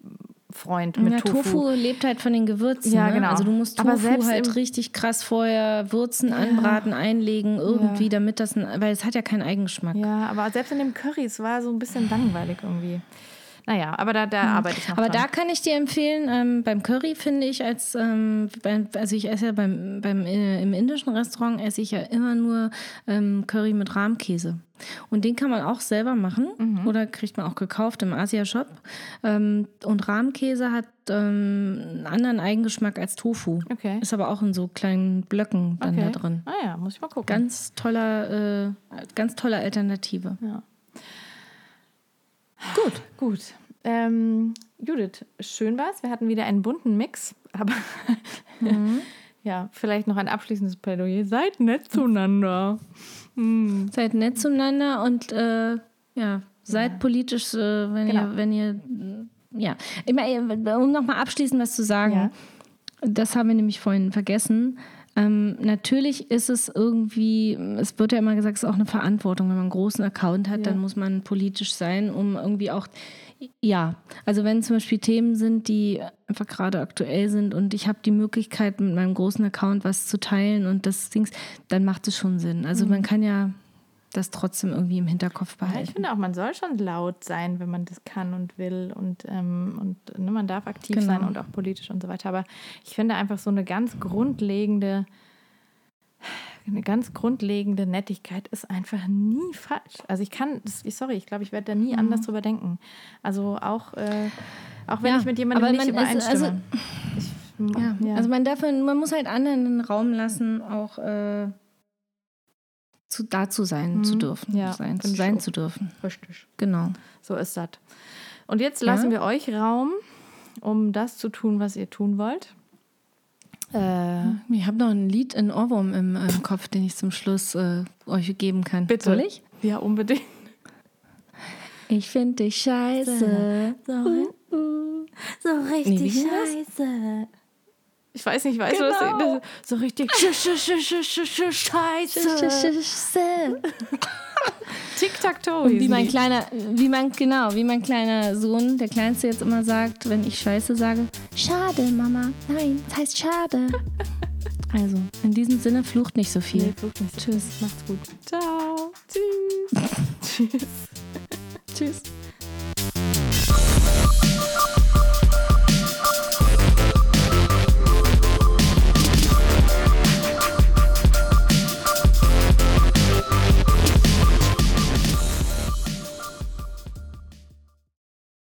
Freund mit ja, Tofu. Tofu. lebt halt von den Gewürzen. Ja, ne? genau. Also du musst Aber Tofu selbst halt richtig krass vorher würzen, anbraten, einlegen, irgendwie, damit das, ein, weil es hat ja keinen Eigengeschmack. Ja, aber selbst in dem Curry, es war so ein bisschen langweilig irgendwie. Naja, aber da, da arbeite ich noch. Aber dran. da kann ich dir empfehlen, ähm, beim Curry finde ich als, ähm, beim, also ich esse ja beim, beim äh, im indischen Restaurant esse ich ja immer nur ähm, Curry mit Rahmkäse. Und den kann man auch selber machen Mhm. oder kriegt man auch gekauft im Asia-Shop. Ähm, und Rahmkäse hat ähm, einen anderen Eigengeschmack als Tofu. Okay. Ist aber auch in so kleinen Blöcken dann okay. da drin. Ah ja, muss ich mal gucken. Ganz toller, äh, ganz tolle Alternative. Ja. Gut, gut. Ähm, Judith, schön war's. Wir hatten wieder einen bunten Mix, aber Mhm. <laughs> ja, vielleicht noch ein abschließendes Plädoyer. Seid nett zueinander. Seid nett zueinander und äh, ja, seid politisch, äh, wenn Genau. ihr, wenn ihr, äh, ja. Ich meine, um nochmal abschließend was zu sagen, Ja. das haben wir nämlich vorhin vergessen. Ähm, natürlich ist es irgendwie, es wird ja immer gesagt, es ist auch eine Verantwortung. Wenn man einen großen Account hat, Ja. dann muss man politisch sein, um irgendwie auch, ja, also wenn zum Beispiel Themen sind, die einfach gerade aktuell sind und ich habe die Möglichkeit, mit meinem großen Account was zu teilen und das Dings, dann macht es schon Sinn. Also man kann ja das trotzdem irgendwie im Hinterkopf Ja, ich behalten. finde auch, man soll schon laut sein, wenn man das kann und will. Und, ähm, und ne, man darf aktiv Genau. sein und auch politisch und so weiter. Aber ich finde einfach so eine ganz grundlegende, eine ganz grundlegende Nettigkeit ist einfach nie falsch. Also ich kann, sorry, ich glaube, ich werde da nie anders drüber denken. Also auch, äh, auch wenn Mhm. Ja, ich mit jemandem nicht ist- übereinstimme. ich, Ja, ja. also man darf, man muss halt anderen den Raum lassen, auch äh, zu, da zu sein zu Mhm. dürfen, Ja, sein, zu sein zu dürfen. richtig. Genau. So ist das. Und jetzt lassen wir euch Raum, um das zu tun, was ihr tun wollt. Äh, Ich habe noch ein Lied, ein Ohrwurm im, im Kopf, den ich zum Schluss äh, euch geben kann. Bitte. Soll ich? ja, unbedingt. Ich finde dich scheiße. So, so richtig Nee, scheiße. Ich weiß nicht, weißt du was? Genau. Das, so richtig sch sch sch sch sch sch scheiße. Tic-Tac-Toe. Wie mein kleiner, wie mein, genau, wie mein kleiner Sohn, der Kleinste jetzt immer sagt, wenn ich Scheiße sage, schade, Mama. Nein, das heißt schade. <laughs> Also, in diesem Sinne flucht nicht so viel. Nee, flucht nicht so. Tschüss. Macht's gut. Ciao. Tschüss. <laughs> Tschüss. Tschüss.